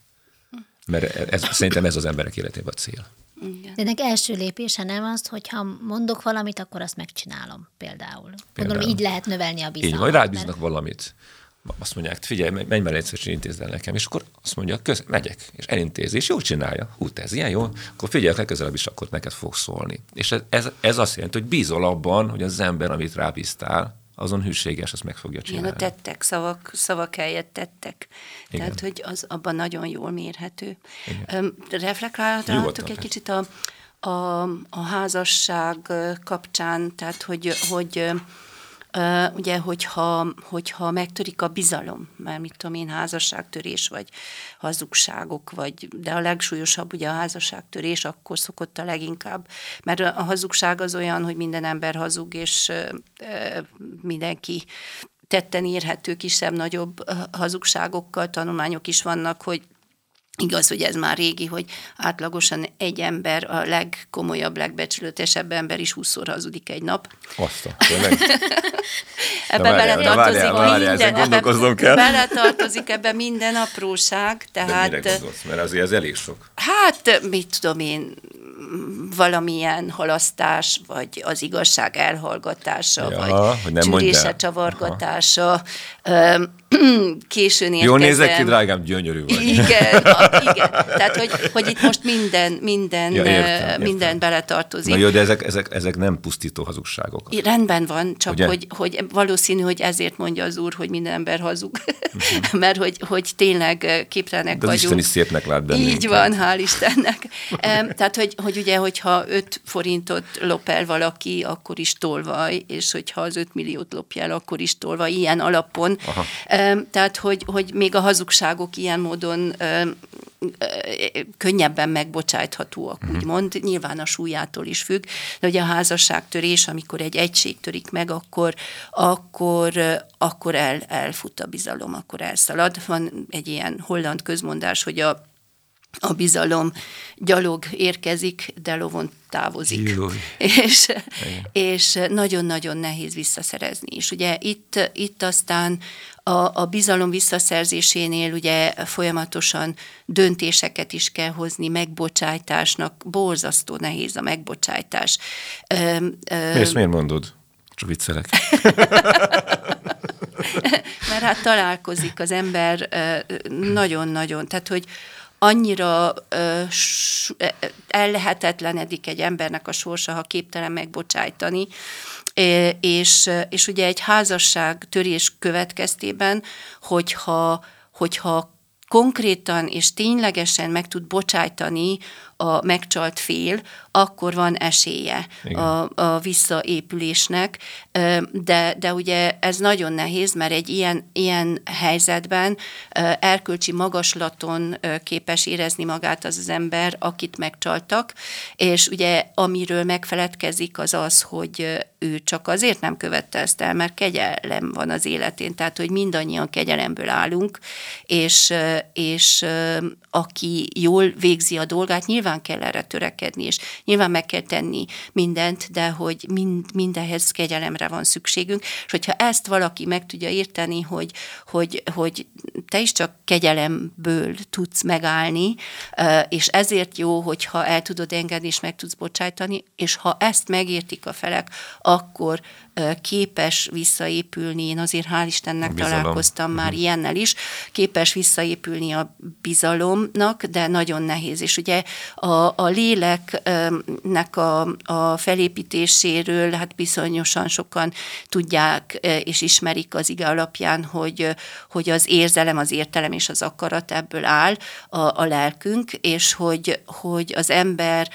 Mert ez, szerintem ez az emberek életében a cél. Igen. De ennek első lépése nem az, hogyha mondok valamit, akkor azt megcsinálom például. például. Gondolom, így lehet növelni a bizalmat. Így, vagy rád bíznak mert... valamit. Azt mondják, figyelj, menj már egyszer, intézd el nekem. És akkor azt mondja, köz, megyek, és elintézi, és jó csinálja. Hú, te ez ilyen jó, akkor figyelj, legközelebb is akkor neked fog szólni. És ez, ez, ez azt jelenti, hogy bízol abban, hogy az ember, amit rábíztál, azon hűséges, azt meg fogja csinálni. Igen, a tettek, szavak, szavak helyett tettek. Igen. Tehát, hogy az abban nagyon jól mérhető. Reflektálhatok egy kicsit a, a, a házasság kapcsán, tehát, hogy, hogy ugye, hogyha, hogyha megtörik a bizalom, mert mit tudom én, házasságtörés, vagy hazugságok, vagy, de a legsúlyosabb ugye a házasságtörés, akkor szokott a leginkább, mert a hazugság az olyan, hogy minden ember hazug, és mindenki tetten érhető kisebb-nagyobb hazugságokkal, tanulmányok is vannak, hogy Igaz, hogy ez már régi, hogy átlagosan egy ember, a legkomolyabb, legbecsületesebb ember is 20 hazudik egy nap. Azt a, (laughs) ebbe beletartozik minden, ebbe kell. (laughs) beletartozik ebbe minden apróság. Tehát, De gondolsz? Mert azért ez elég sok. Hát, mit tudom én, valamilyen halasztás, vagy az igazság elhallgatása, ja, vagy nem csürése csavargatása, Aha. (clears throat) későn érkezem. Jól nézek ki, drágám, gyönyörű vagy. Igen, igen. tehát hogy, hogy itt most minden, minden, ja, értem, minden értem. beletartozik. Na jó, de ezek, ezek, ezek nem pusztító hazugságok. Rendben van, csak hogy, hogy valószínű, hogy ezért mondja az úr, hogy minden ember hazug. Uh-huh. (laughs) Mert hogy, hogy tényleg képtelenek vagyunk. Isten is szépnek lát bennünk. Így van, hál' Istennek. tehát, hogy, hogy ugye, hogyha 5 forintot lop el valaki, akkor is tolvaj, és hogyha az 5 milliót lopja el, akkor is tolvaj, ilyen alapon. Aha tehát, hogy, hogy még a hazugságok ilyen módon könnyebben megbocsájthatóak, uh-huh. úgymond, nyilván a súlyától is függ, de ugye a házasságtörés, amikor egy egység törik meg, akkor, akkor, akkor el, elfut a bizalom, akkor elszalad. Van egy ilyen holland közmondás, hogy a a bizalom gyalog érkezik, de lovon távozik. És, és nagyon-nagyon nehéz visszaszerezni. És ugye itt, itt aztán a, a bizalom visszaszerzésénél ugye folyamatosan döntéseket is kell hozni, megbocsájtásnak, borzasztó nehéz a megbocsájtás. Ezt miért mondod? Csak viccelek. (laughs) Mert hát találkozik az ember nagyon-nagyon, tehát hogy annyira ellehetetlenedik egy embernek a sorsa, ha képtelen megbocsájtani, és, és ugye egy házasság törés következtében, hogyha, hogyha konkrétan és ténylegesen meg tud bocsájtani a megcsalt fél, akkor van esélye a, a visszaépülésnek, de, de ugye ez nagyon nehéz, mert egy ilyen, ilyen helyzetben erkölcsi magaslaton képes érezni magát az az ember, akit megcsaltak, és ugye amiről megfeledkezik az az, hogy ő csak azért nem követte ezt el, mert kegyelem van az életén, tehát hogy mindannyian kegyelemből állunk, és, és aki jól végzi a dolgát, nyilván kell erre törekedni, és nyilván meg kell tenni mindent, de hogy mind, mindenhez kegyelemre van szükségünk, és hogyha ezt valaki meg tudja érteni, hogy, hogy, hogy te is csak kegyelemből tudsz megállni, és ezért jó, hogyha el tudod engedni, és meg tudsz bocsájtani, és ha ezt megértik a felek, akkor képes visszaépülni, én azért hál' Istennek bizalom. találkoztam már uh-huh. ilyennel is, képes visszaépülni a bizalomnak, de nagyon nehéz. És ugye a, a léleknek a, a felépítéséről, hát bizonyosan sokan tudják és ismerik az ige alapján, hogy, hogy az érzelem, az értelem és az akarat ebből áll a, a lelkünk, és hogy, hogy az ember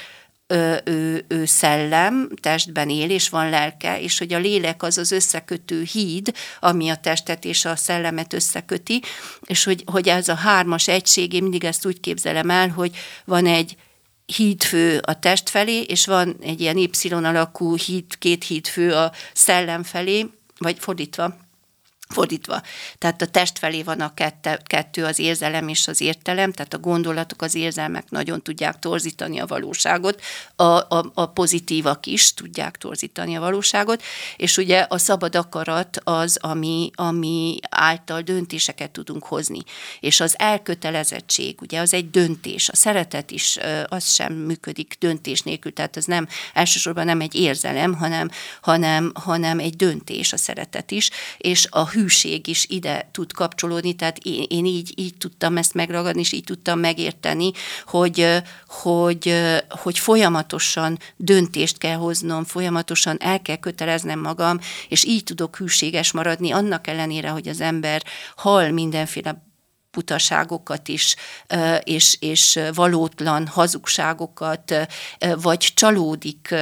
ő, ő szellem, testben él, és van lelke, és hogy a lélek az az összekötő híd, ami a testet és a szellemet összeköti, és hogy, hogy ez a hármas egység, én mindig ezt úgy képzelem el, hogy van egy hídfő a test felé, és van egy ilyen Y alakú híd, két hídfő a szellem felé, vagy fordítva, fordítva. Tehát a test felé van a kette, kettő, az érzelem és az értelem, tehát a gondolatok, az érzelmek nagyon tudják torzítani a valóságot, a, a, a pozitívak is tudják torzítani a valóságot, és ugye a szabad akarat az, ami, ami által döntéseket tudunk hozni. És az elkötelezettség, ugye az egy döntés, a szeretet is, az sem működik döntés nélkül, tehát az nem, elsősorban nem egy érzelem, hanem, hanem, hanem egy döntés a szeretet is, és a hű hűség is ide tud kapcsolódni, tehát én, én így, így tudtam ezt megragadni, és így tudtam megérteni, hogy, hogy, hogy folyamatosan döntést kell hoznom, folyamatosan el kell köteleznem magam, és így tudok hűséges maradni, annak ellenére, hogy az ember hal mindenféle butaságokat is, és, és valótlan hazugságokat, vagy csalódik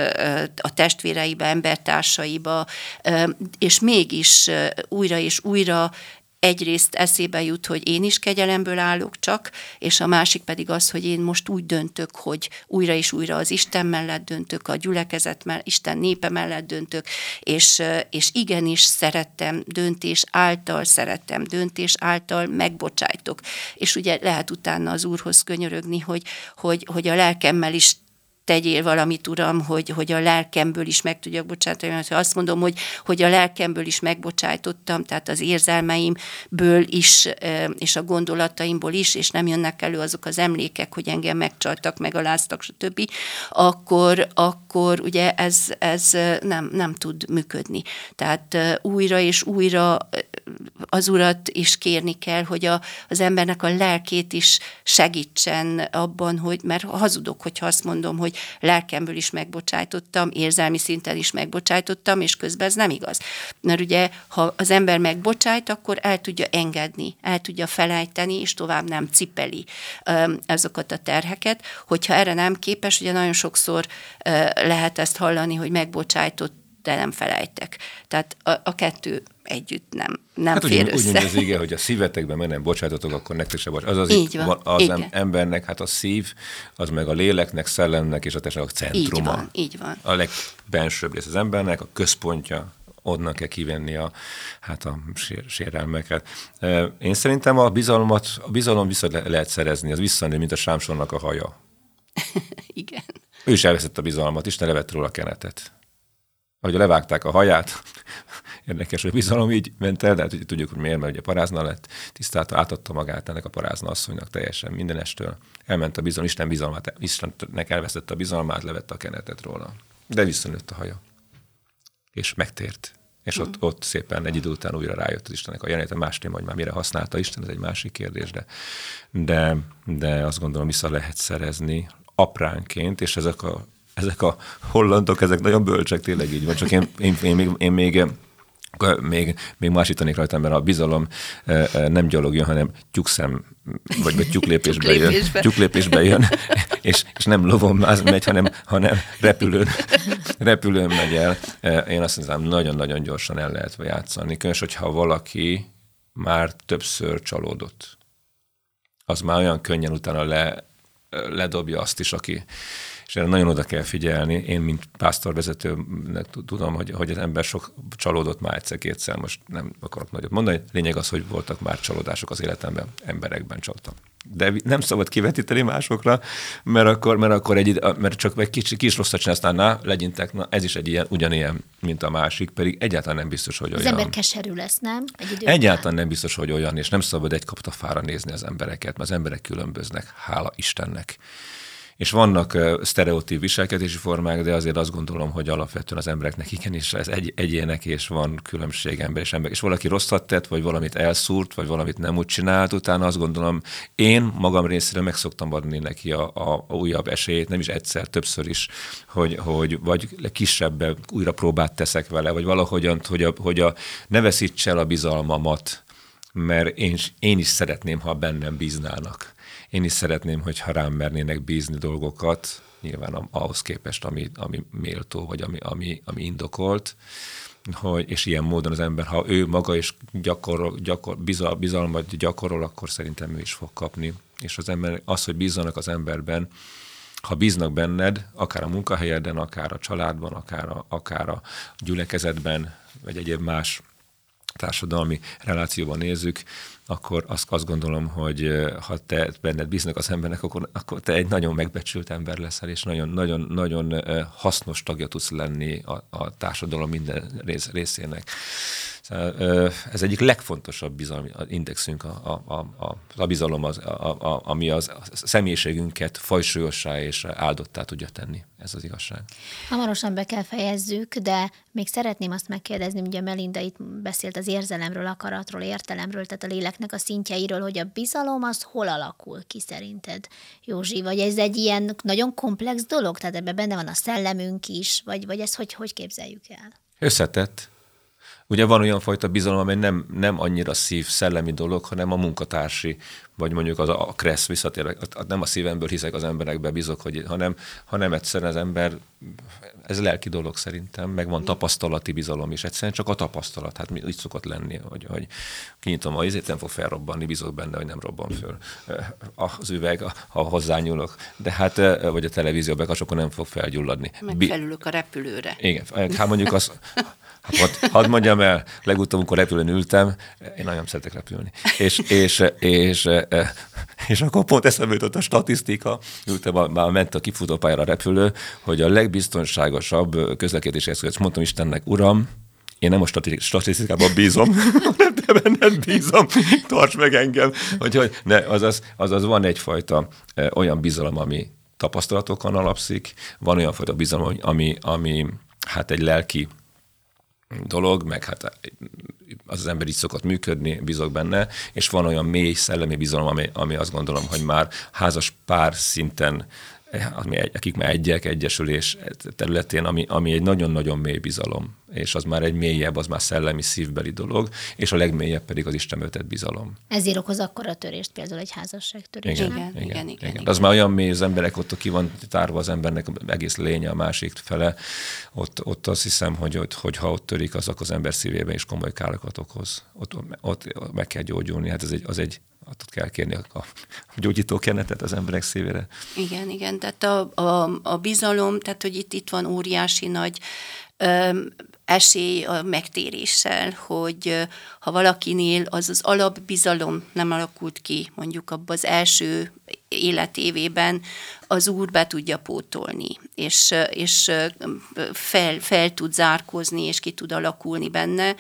a testvéreibe, embertársaiba, és mégis újra és újra egyrészt eszébe jut, hogy én is kegyelemből állok csak, és a másik pedig az, hogy én most úgy döntök, hogy újra és újra az Isten mellett döntök, a gyülekezet mellett, Isten népe mellett döntök, és, és igenis szerettem döntés által, szerettem döntés által megbocsájtok. És ugye lehet utána az Úrhoz könyörögni, hogy, hogy, hogy a lelkemmel is tegyél valamit, Uram, hogy, hogy a lelkemből is meg tudjak bocsátani. Ha azt mondom, hogy, hogy a lelkemből is megbocsájtottam, tehát az érzelmeimből is, és a gondolataimból is, és nem jönnek elő azok az emlékek, hogy engem megcsaltak, megaláztak, stb., akkor, akkor ugye ez, ez nem, nem tud működni. Tehát újra és újra az urat is kérni kell, hogy a, az embernek a lelkét is segítsen abban, hogy, mert hazudok, hogyha azt mondom, hogy lelkemből is megbocsájtottam, érzelmi szinten is megbocsájtottam, és közben ez nem igaz. Mert ugye, ha az ember megbocsájt, akkor el tudja engedni, el tudja felejteni, és tovább nem cipeli azokat a terheket. Hogyha erre nem képes, ugye nagyon sokszor lehet ezt hallani, hogy megbocsájtott de nem felejtek. Tehát a, a kettő együtt nem, nem hát fér úgy, össze. Úgy az ige, hogy a szívetekben meg nem bocsátotok, akkor nektek se bocs. Az az, Így van, az igen. embernek, hát a szív, az meg a léleknek, szellemnek és a testnek a centruma. Így van, így van. A legbensőbb rész az embernek, a központja, onnan kell kivenni a, hát a sér, sérelmeket. Én szerintem a bizalmat, a bizalom vissza le, lehet szerezni, az visszanő, mint a sámsonnak a haja. (laughs) Igen. Ő is elveszett a bizalmat, Isten levett róla a kenetet ahogy levágták a haját, érdekes, hogy bizalom így ment el, de hát tudjuk, hogy miért, mert ugye parázna lett, tisztálta, átadta magát ennek a parázna asszonynak teljesen mindenestől. Elment a bizalom, Isten bizalmát, Istennek elvesztette a bizalmát, levette a kenetet róla. De visszanőtt a haja. És megtért. És ott, mm. ott szépen egy idő után újra rájött az Istennek a jelenet, más téma, hogy már mire használta Isten, ez egy másik kérdés, de, de, de azt gondolom vissza lehet szerezni apránként, és ezek a ezek a hollandok, ezek nagyon bölcsek, tényleg így van, csak én, én, én, még, én még még, még másítanék rajta, mert a bizalom nem gyalogjon, hanem tyukszem, vagy, vagy tyuklépésbe jön, tyuklépésbe jön, és, és nem lovon megy, hanem, hanem repülőn, repülőn megy el. Én azt hiszem, nagyon-nagyon gyorsan el lehet játszani. Különös, hogyha valaki már többször csalódott, az már olyan könnyen utána le, ledobja azt is, aki, és erre nagyon oda kell figyelni. Én, mint pásztorvezetőnek tudom, hogy, hogy az ember sok csalódott már egyszer-kétszer, most nem akarok nagyot mondani. Lényeg az, hogy voltak már csalódások az életemben, emberekben csaltam. De nem szabad kivetíteni másokra, mert akkor, mert akkor egy, mert csak egy kis, kis rosszat csinálsz, na, legyintek, na, ez is egy ilyen, ugyanilyen, mint a másik, pedig egyáltalán nem biztos, hogy olyan. Az ember keserű lesz, nem? Egy idő egyáltalán nem biztos, hogy olyan, és nem szabad egy kaptafára nézni az embereket, mert az emberek különböznek, hála Istennek és vannak sztereotíp viselkedési formák, de azért azt gondolom, hogy alapvetően az embereknek igenis ez egy, egyének, és van különbség ember és ember. És valaki rosszat tett, vagy valamit elszúrt, vagy valamit nem úgy csinált, utána azt gondolom, én magam részéről meg szoktam adni neki a, a, a újabb esélyt, nem is egyszer, többször is, hogy, hogy vagy kisebb újra próbát teszek vele, vagy valahogyan, hogy a, hogy a ne veszíts el a bizalmamat, mert én, én is szeretném, ha bennem bíznának én is szeretném, hogyha rám mernének bízni dolgokat, nyilván ahhoz képest, ami, ami méltó, vagy ami, ami, ami indokolt, hogy, és ilyen módon az ember, ha ő maga is gyakorol, gyakor, bizal, bizalmat gyakorol, akkor szerintem ő is fog kapni. És az ember, az, hogy bízzanak az emberben, ha bíznak benned, akár a munkahelyeden, akár a családban, akár a, akár a gyülekezetben, vagy egyéb más társadalmi relációban nézzük, akkor azt, azt gondolom, hogy ha te benned bíznak az embernek, akkor, akkor te egy nagyon megbecsült ember leszel, és nagyon, nagyon, nagyon hasznos tagja tudsz lenni a, a társadalom minden rész, részének. Ez egyik legfontosabb bizalmi indexünk, a, a, a, a bizalom, az, a, a, ami az a személyiségünket fajsúlyossá és áldottá tudja tenni. Ez az igazság. Hamarosan be kell fejezzük, de még szeretném azt megkérdezni, ugye Melinda itt beszélt az érzelemről, akaratról, értelemről, tehát a léleknek a szintjeiről, hogy a bizalom az hol alakul ki szerinted, Józsi? Vagy ez egy ilyen nagyon komplex dolog? Tehát ebben benne van a szellemünk is, vagy, vagy ezt hogy, hogy képzeljük el? Összetett, Ugye van olyan fajta bizalom, amely nem, nem annyira szív, szellemi dolog, hanem a munkatársi, vagy mondjuk az a kressz visszatérek, nem a szívemből hiszek az emberekbe, bízok, hogy, hanem, hanem egyszerűen az ember, ez lelki dolog szerintem, meg van tapasztalati bizalom is, egyszerűen csak a tapasztalat, hát így szokott lenni, hogy, hogy kinyitom a izét, nem fog felrobbanni, bízok benne, hogy nem robban föl az üveg, ha hozzányúlok, de hát, vagy a televízió bekapcsol, nem fog felgyulladni. Megfelülök a repülőre. Igen, hát mondjuk az, Hát hadd mondjam el, legutóbb, amikor repülőn ültem, én nagyon szeretek repülni, és, és, és, és akkor pont eszembe jutott a statisztika, ültem, már ment a kifutópályára a repülő, hogy a legbiztonságosabb közlekedési eszköz, mondtam Istennek, uram, én nem a statisztikában bízom, (laughs) hanem te benned bízom, tarts meg engem. Hogy, hogy ne, azaz, azaz van egyfajta olyan bizalom, ami tapasztalatokon alapszik, van olyan fajta bizalom, ami, ami hát egy lelki dolog, meg hát az az ember így szokott működni, bízok benne, és van olyan mély szellemi bizalom, ami, ami azt gondolom, hogy már házas pár szinten ami egy, akik már egyek, egyesülés területén, ami, ami egy nagyon-nagyon mély bizalom, és az már egy mélyebb, az már szellemi, szívbeli dolog, és a legmélyebb pedig az Isten ötett bizalom. Ezért okoz akkor a törést, például egy házasság törés. Igen, igen, igen, igen, igen, igen. Az már olyan mély, az emberek ott ki van tárva az embernek egész lénye a másik fele, ott, ott azt hiszem, hogy, hogy, hogy ha ott törik, azok az ember szívében is komoly károkat okoz. Ott, ott meg kell gyógyulni, hát ez egy, az egy ott kell kérni a, a gyógyító kenetet az emberek szívére. Igen, igen, tehát a, a, a bizalom, tehát hogy itt, itt van óriási nagy öm, esély a megtéréssel, hogy ha valakinél az az alapbizalom nem alakult ki, mondjuk abban az első életévében, az úr be tudja pótolni, és, és fel, fel tud zárkozni, és ki tud alakulni benne.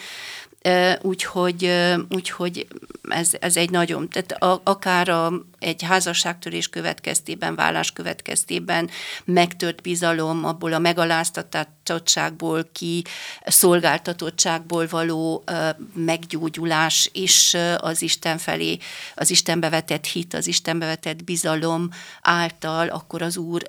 Úgyhogy, úgyhogy ez, ez egy nagyon, tehát a, akár a, egy házasságtörés következtében, vállás következtében megtört bizalom, abból a megaláztatottságból ki, szolgáltatottságból való meggyógyulás és az Isten felé, az Istenbe vetett hit, az Istenbe vetett bizalom által, akkor az Úr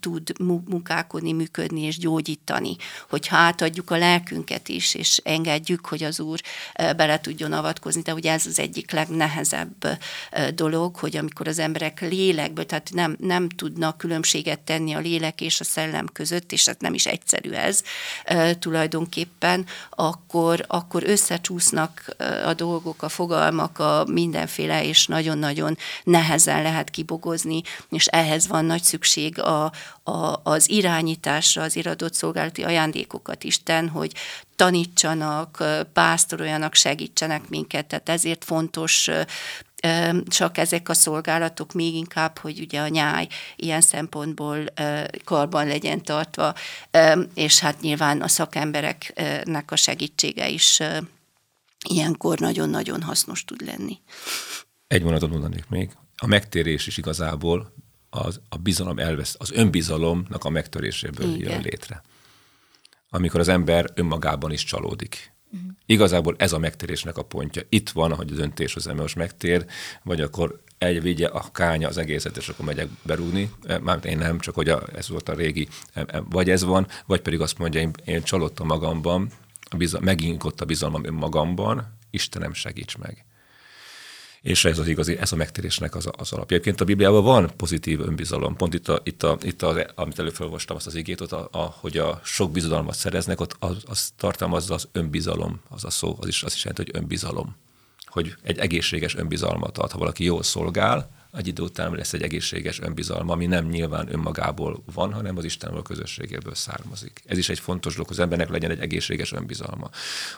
tud munkálkodni, működni és gyógyítani. Hogyha átadjuk a lelkünket is, és engedjük, hogy az Úr bele tudjon avatkozni, de ugye ez az egyik legnehezebb dolog, hogy amikor az emberek lélekből, tehát nem, nem tudnak különbséget tenni a lélek és a szellem között, és ez nem is egyszerű ez tulajdonképpen, akkor, akkor összecsúsznak a dolgok, a fogalmak, a mindenféle, és nagyon-nagyon nehezen lehet kibogozni, és ehhez van nagy szükség a, a, az irányításra, az iradott szolgálati ajándékokat Isten, hogy tanítsanak, pásztoroljanak, segítsenek minket, tehát ezért fontos csak ezek a szolgálatok még inkább, hogy ugye a nyáj ilyen szempontból karban legyen tartva, és hát nyilván a szakembereknek a segítsége is ilyenkor nagyon-nagyon hasznos tud lenni. Egy mondatot mondanék még. A megtérés is igazából az, a bizalom elvesz, az önbizalomnak a megtöréséből Igen. jön létre. Amikor az ember önmagában is csalódik. Uh-huh. Igazából ez a megtérésnek a pontja. Itt van, ahogy a döntés az most megtér, vagy akkor egy vigye a kánya az egészet, és akkor megyek berúgni. E, Mármint én nem, csak hogy a, ez volt a régi, e, e, vagy ez van, vagy pedig azt mondja, én, én csalódtam magamban, a bizal, megint ott a bizalmam önmagamban, Istenem segíts meg. És ez az igazi, ez a megtérésnek az, az alapja. Egyébként a Bibliában van pozitív önbizalom. Pont itt, a, itt, a, itt a, amit előbb felolvastam, azt az igét, ott a, a, hogy a sok bizalmat szereznek, ott az, az tartalmazza az önbizalom, az a szó, az is, az is jelenti, hogy önbizalom. Hogy egy egészséges önbizalmat ad. Ha valaki jól szolgál, egy idő után lesz egy egészséges önbizalma, ami nem nyilván önmagából van, hanem az Istenből közösségéből származik. Ez is egy fontos dolog, az embernek legyen egy egészséges önbizalma,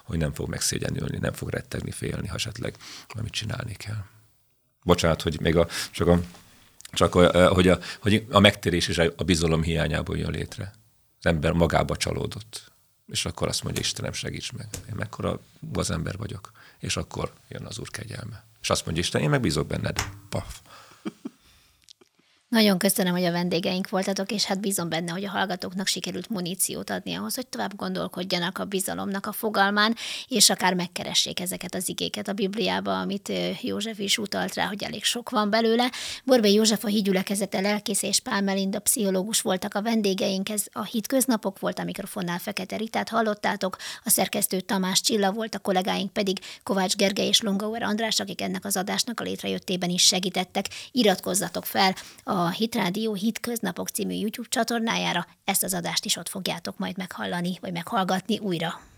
hogy nem fog megszégyenülni, nem fog rettegni, félni, ha esetleg valamit csinálni kell. Bocsánat, hogy még a, csak a csak a, hogy, a, hogy a megtérés is a bizalom hiányából jön létre. Az ember magába csalódott. És akkor azt mondja, Istenem, segíts meg. Én mekkora az ember vagyok. És akkor jön az Úr kegyelme. És azt mondja Isten, én megbízok benned. Paf. Nagyon köszönöm, hogy a vendégeink voltatok, és hát bízom benne, hogy a hallgatóknak sikerült muníciót adni ahhoz, hogy tovább gondolkodjanak a bizalomnak a fogalmán, és akár megkeressék ezeket az igéket a Bibliába, amit József is utalt rá, hogy elég sok van belőle. Borbé József a hídgyülekezete lelkész és Pál Melinda pszichológus voltak a vendégeink, ez a híd köznapok volt, a mikrofonnál Fekete Ritát hallottátok, a szerkesztő Tamás Csilla volt, a kollégáink pedig Kovács Gergely és Longauer András, akik ennek az adásnak a létrejöttében is segítettek. Iratkozzatok fel a a Hitrádió Hit Köznapok című YouTube csatornájára. Ezt az adást is ott fogjátok majd meghallani, vagy meghallgatni újra.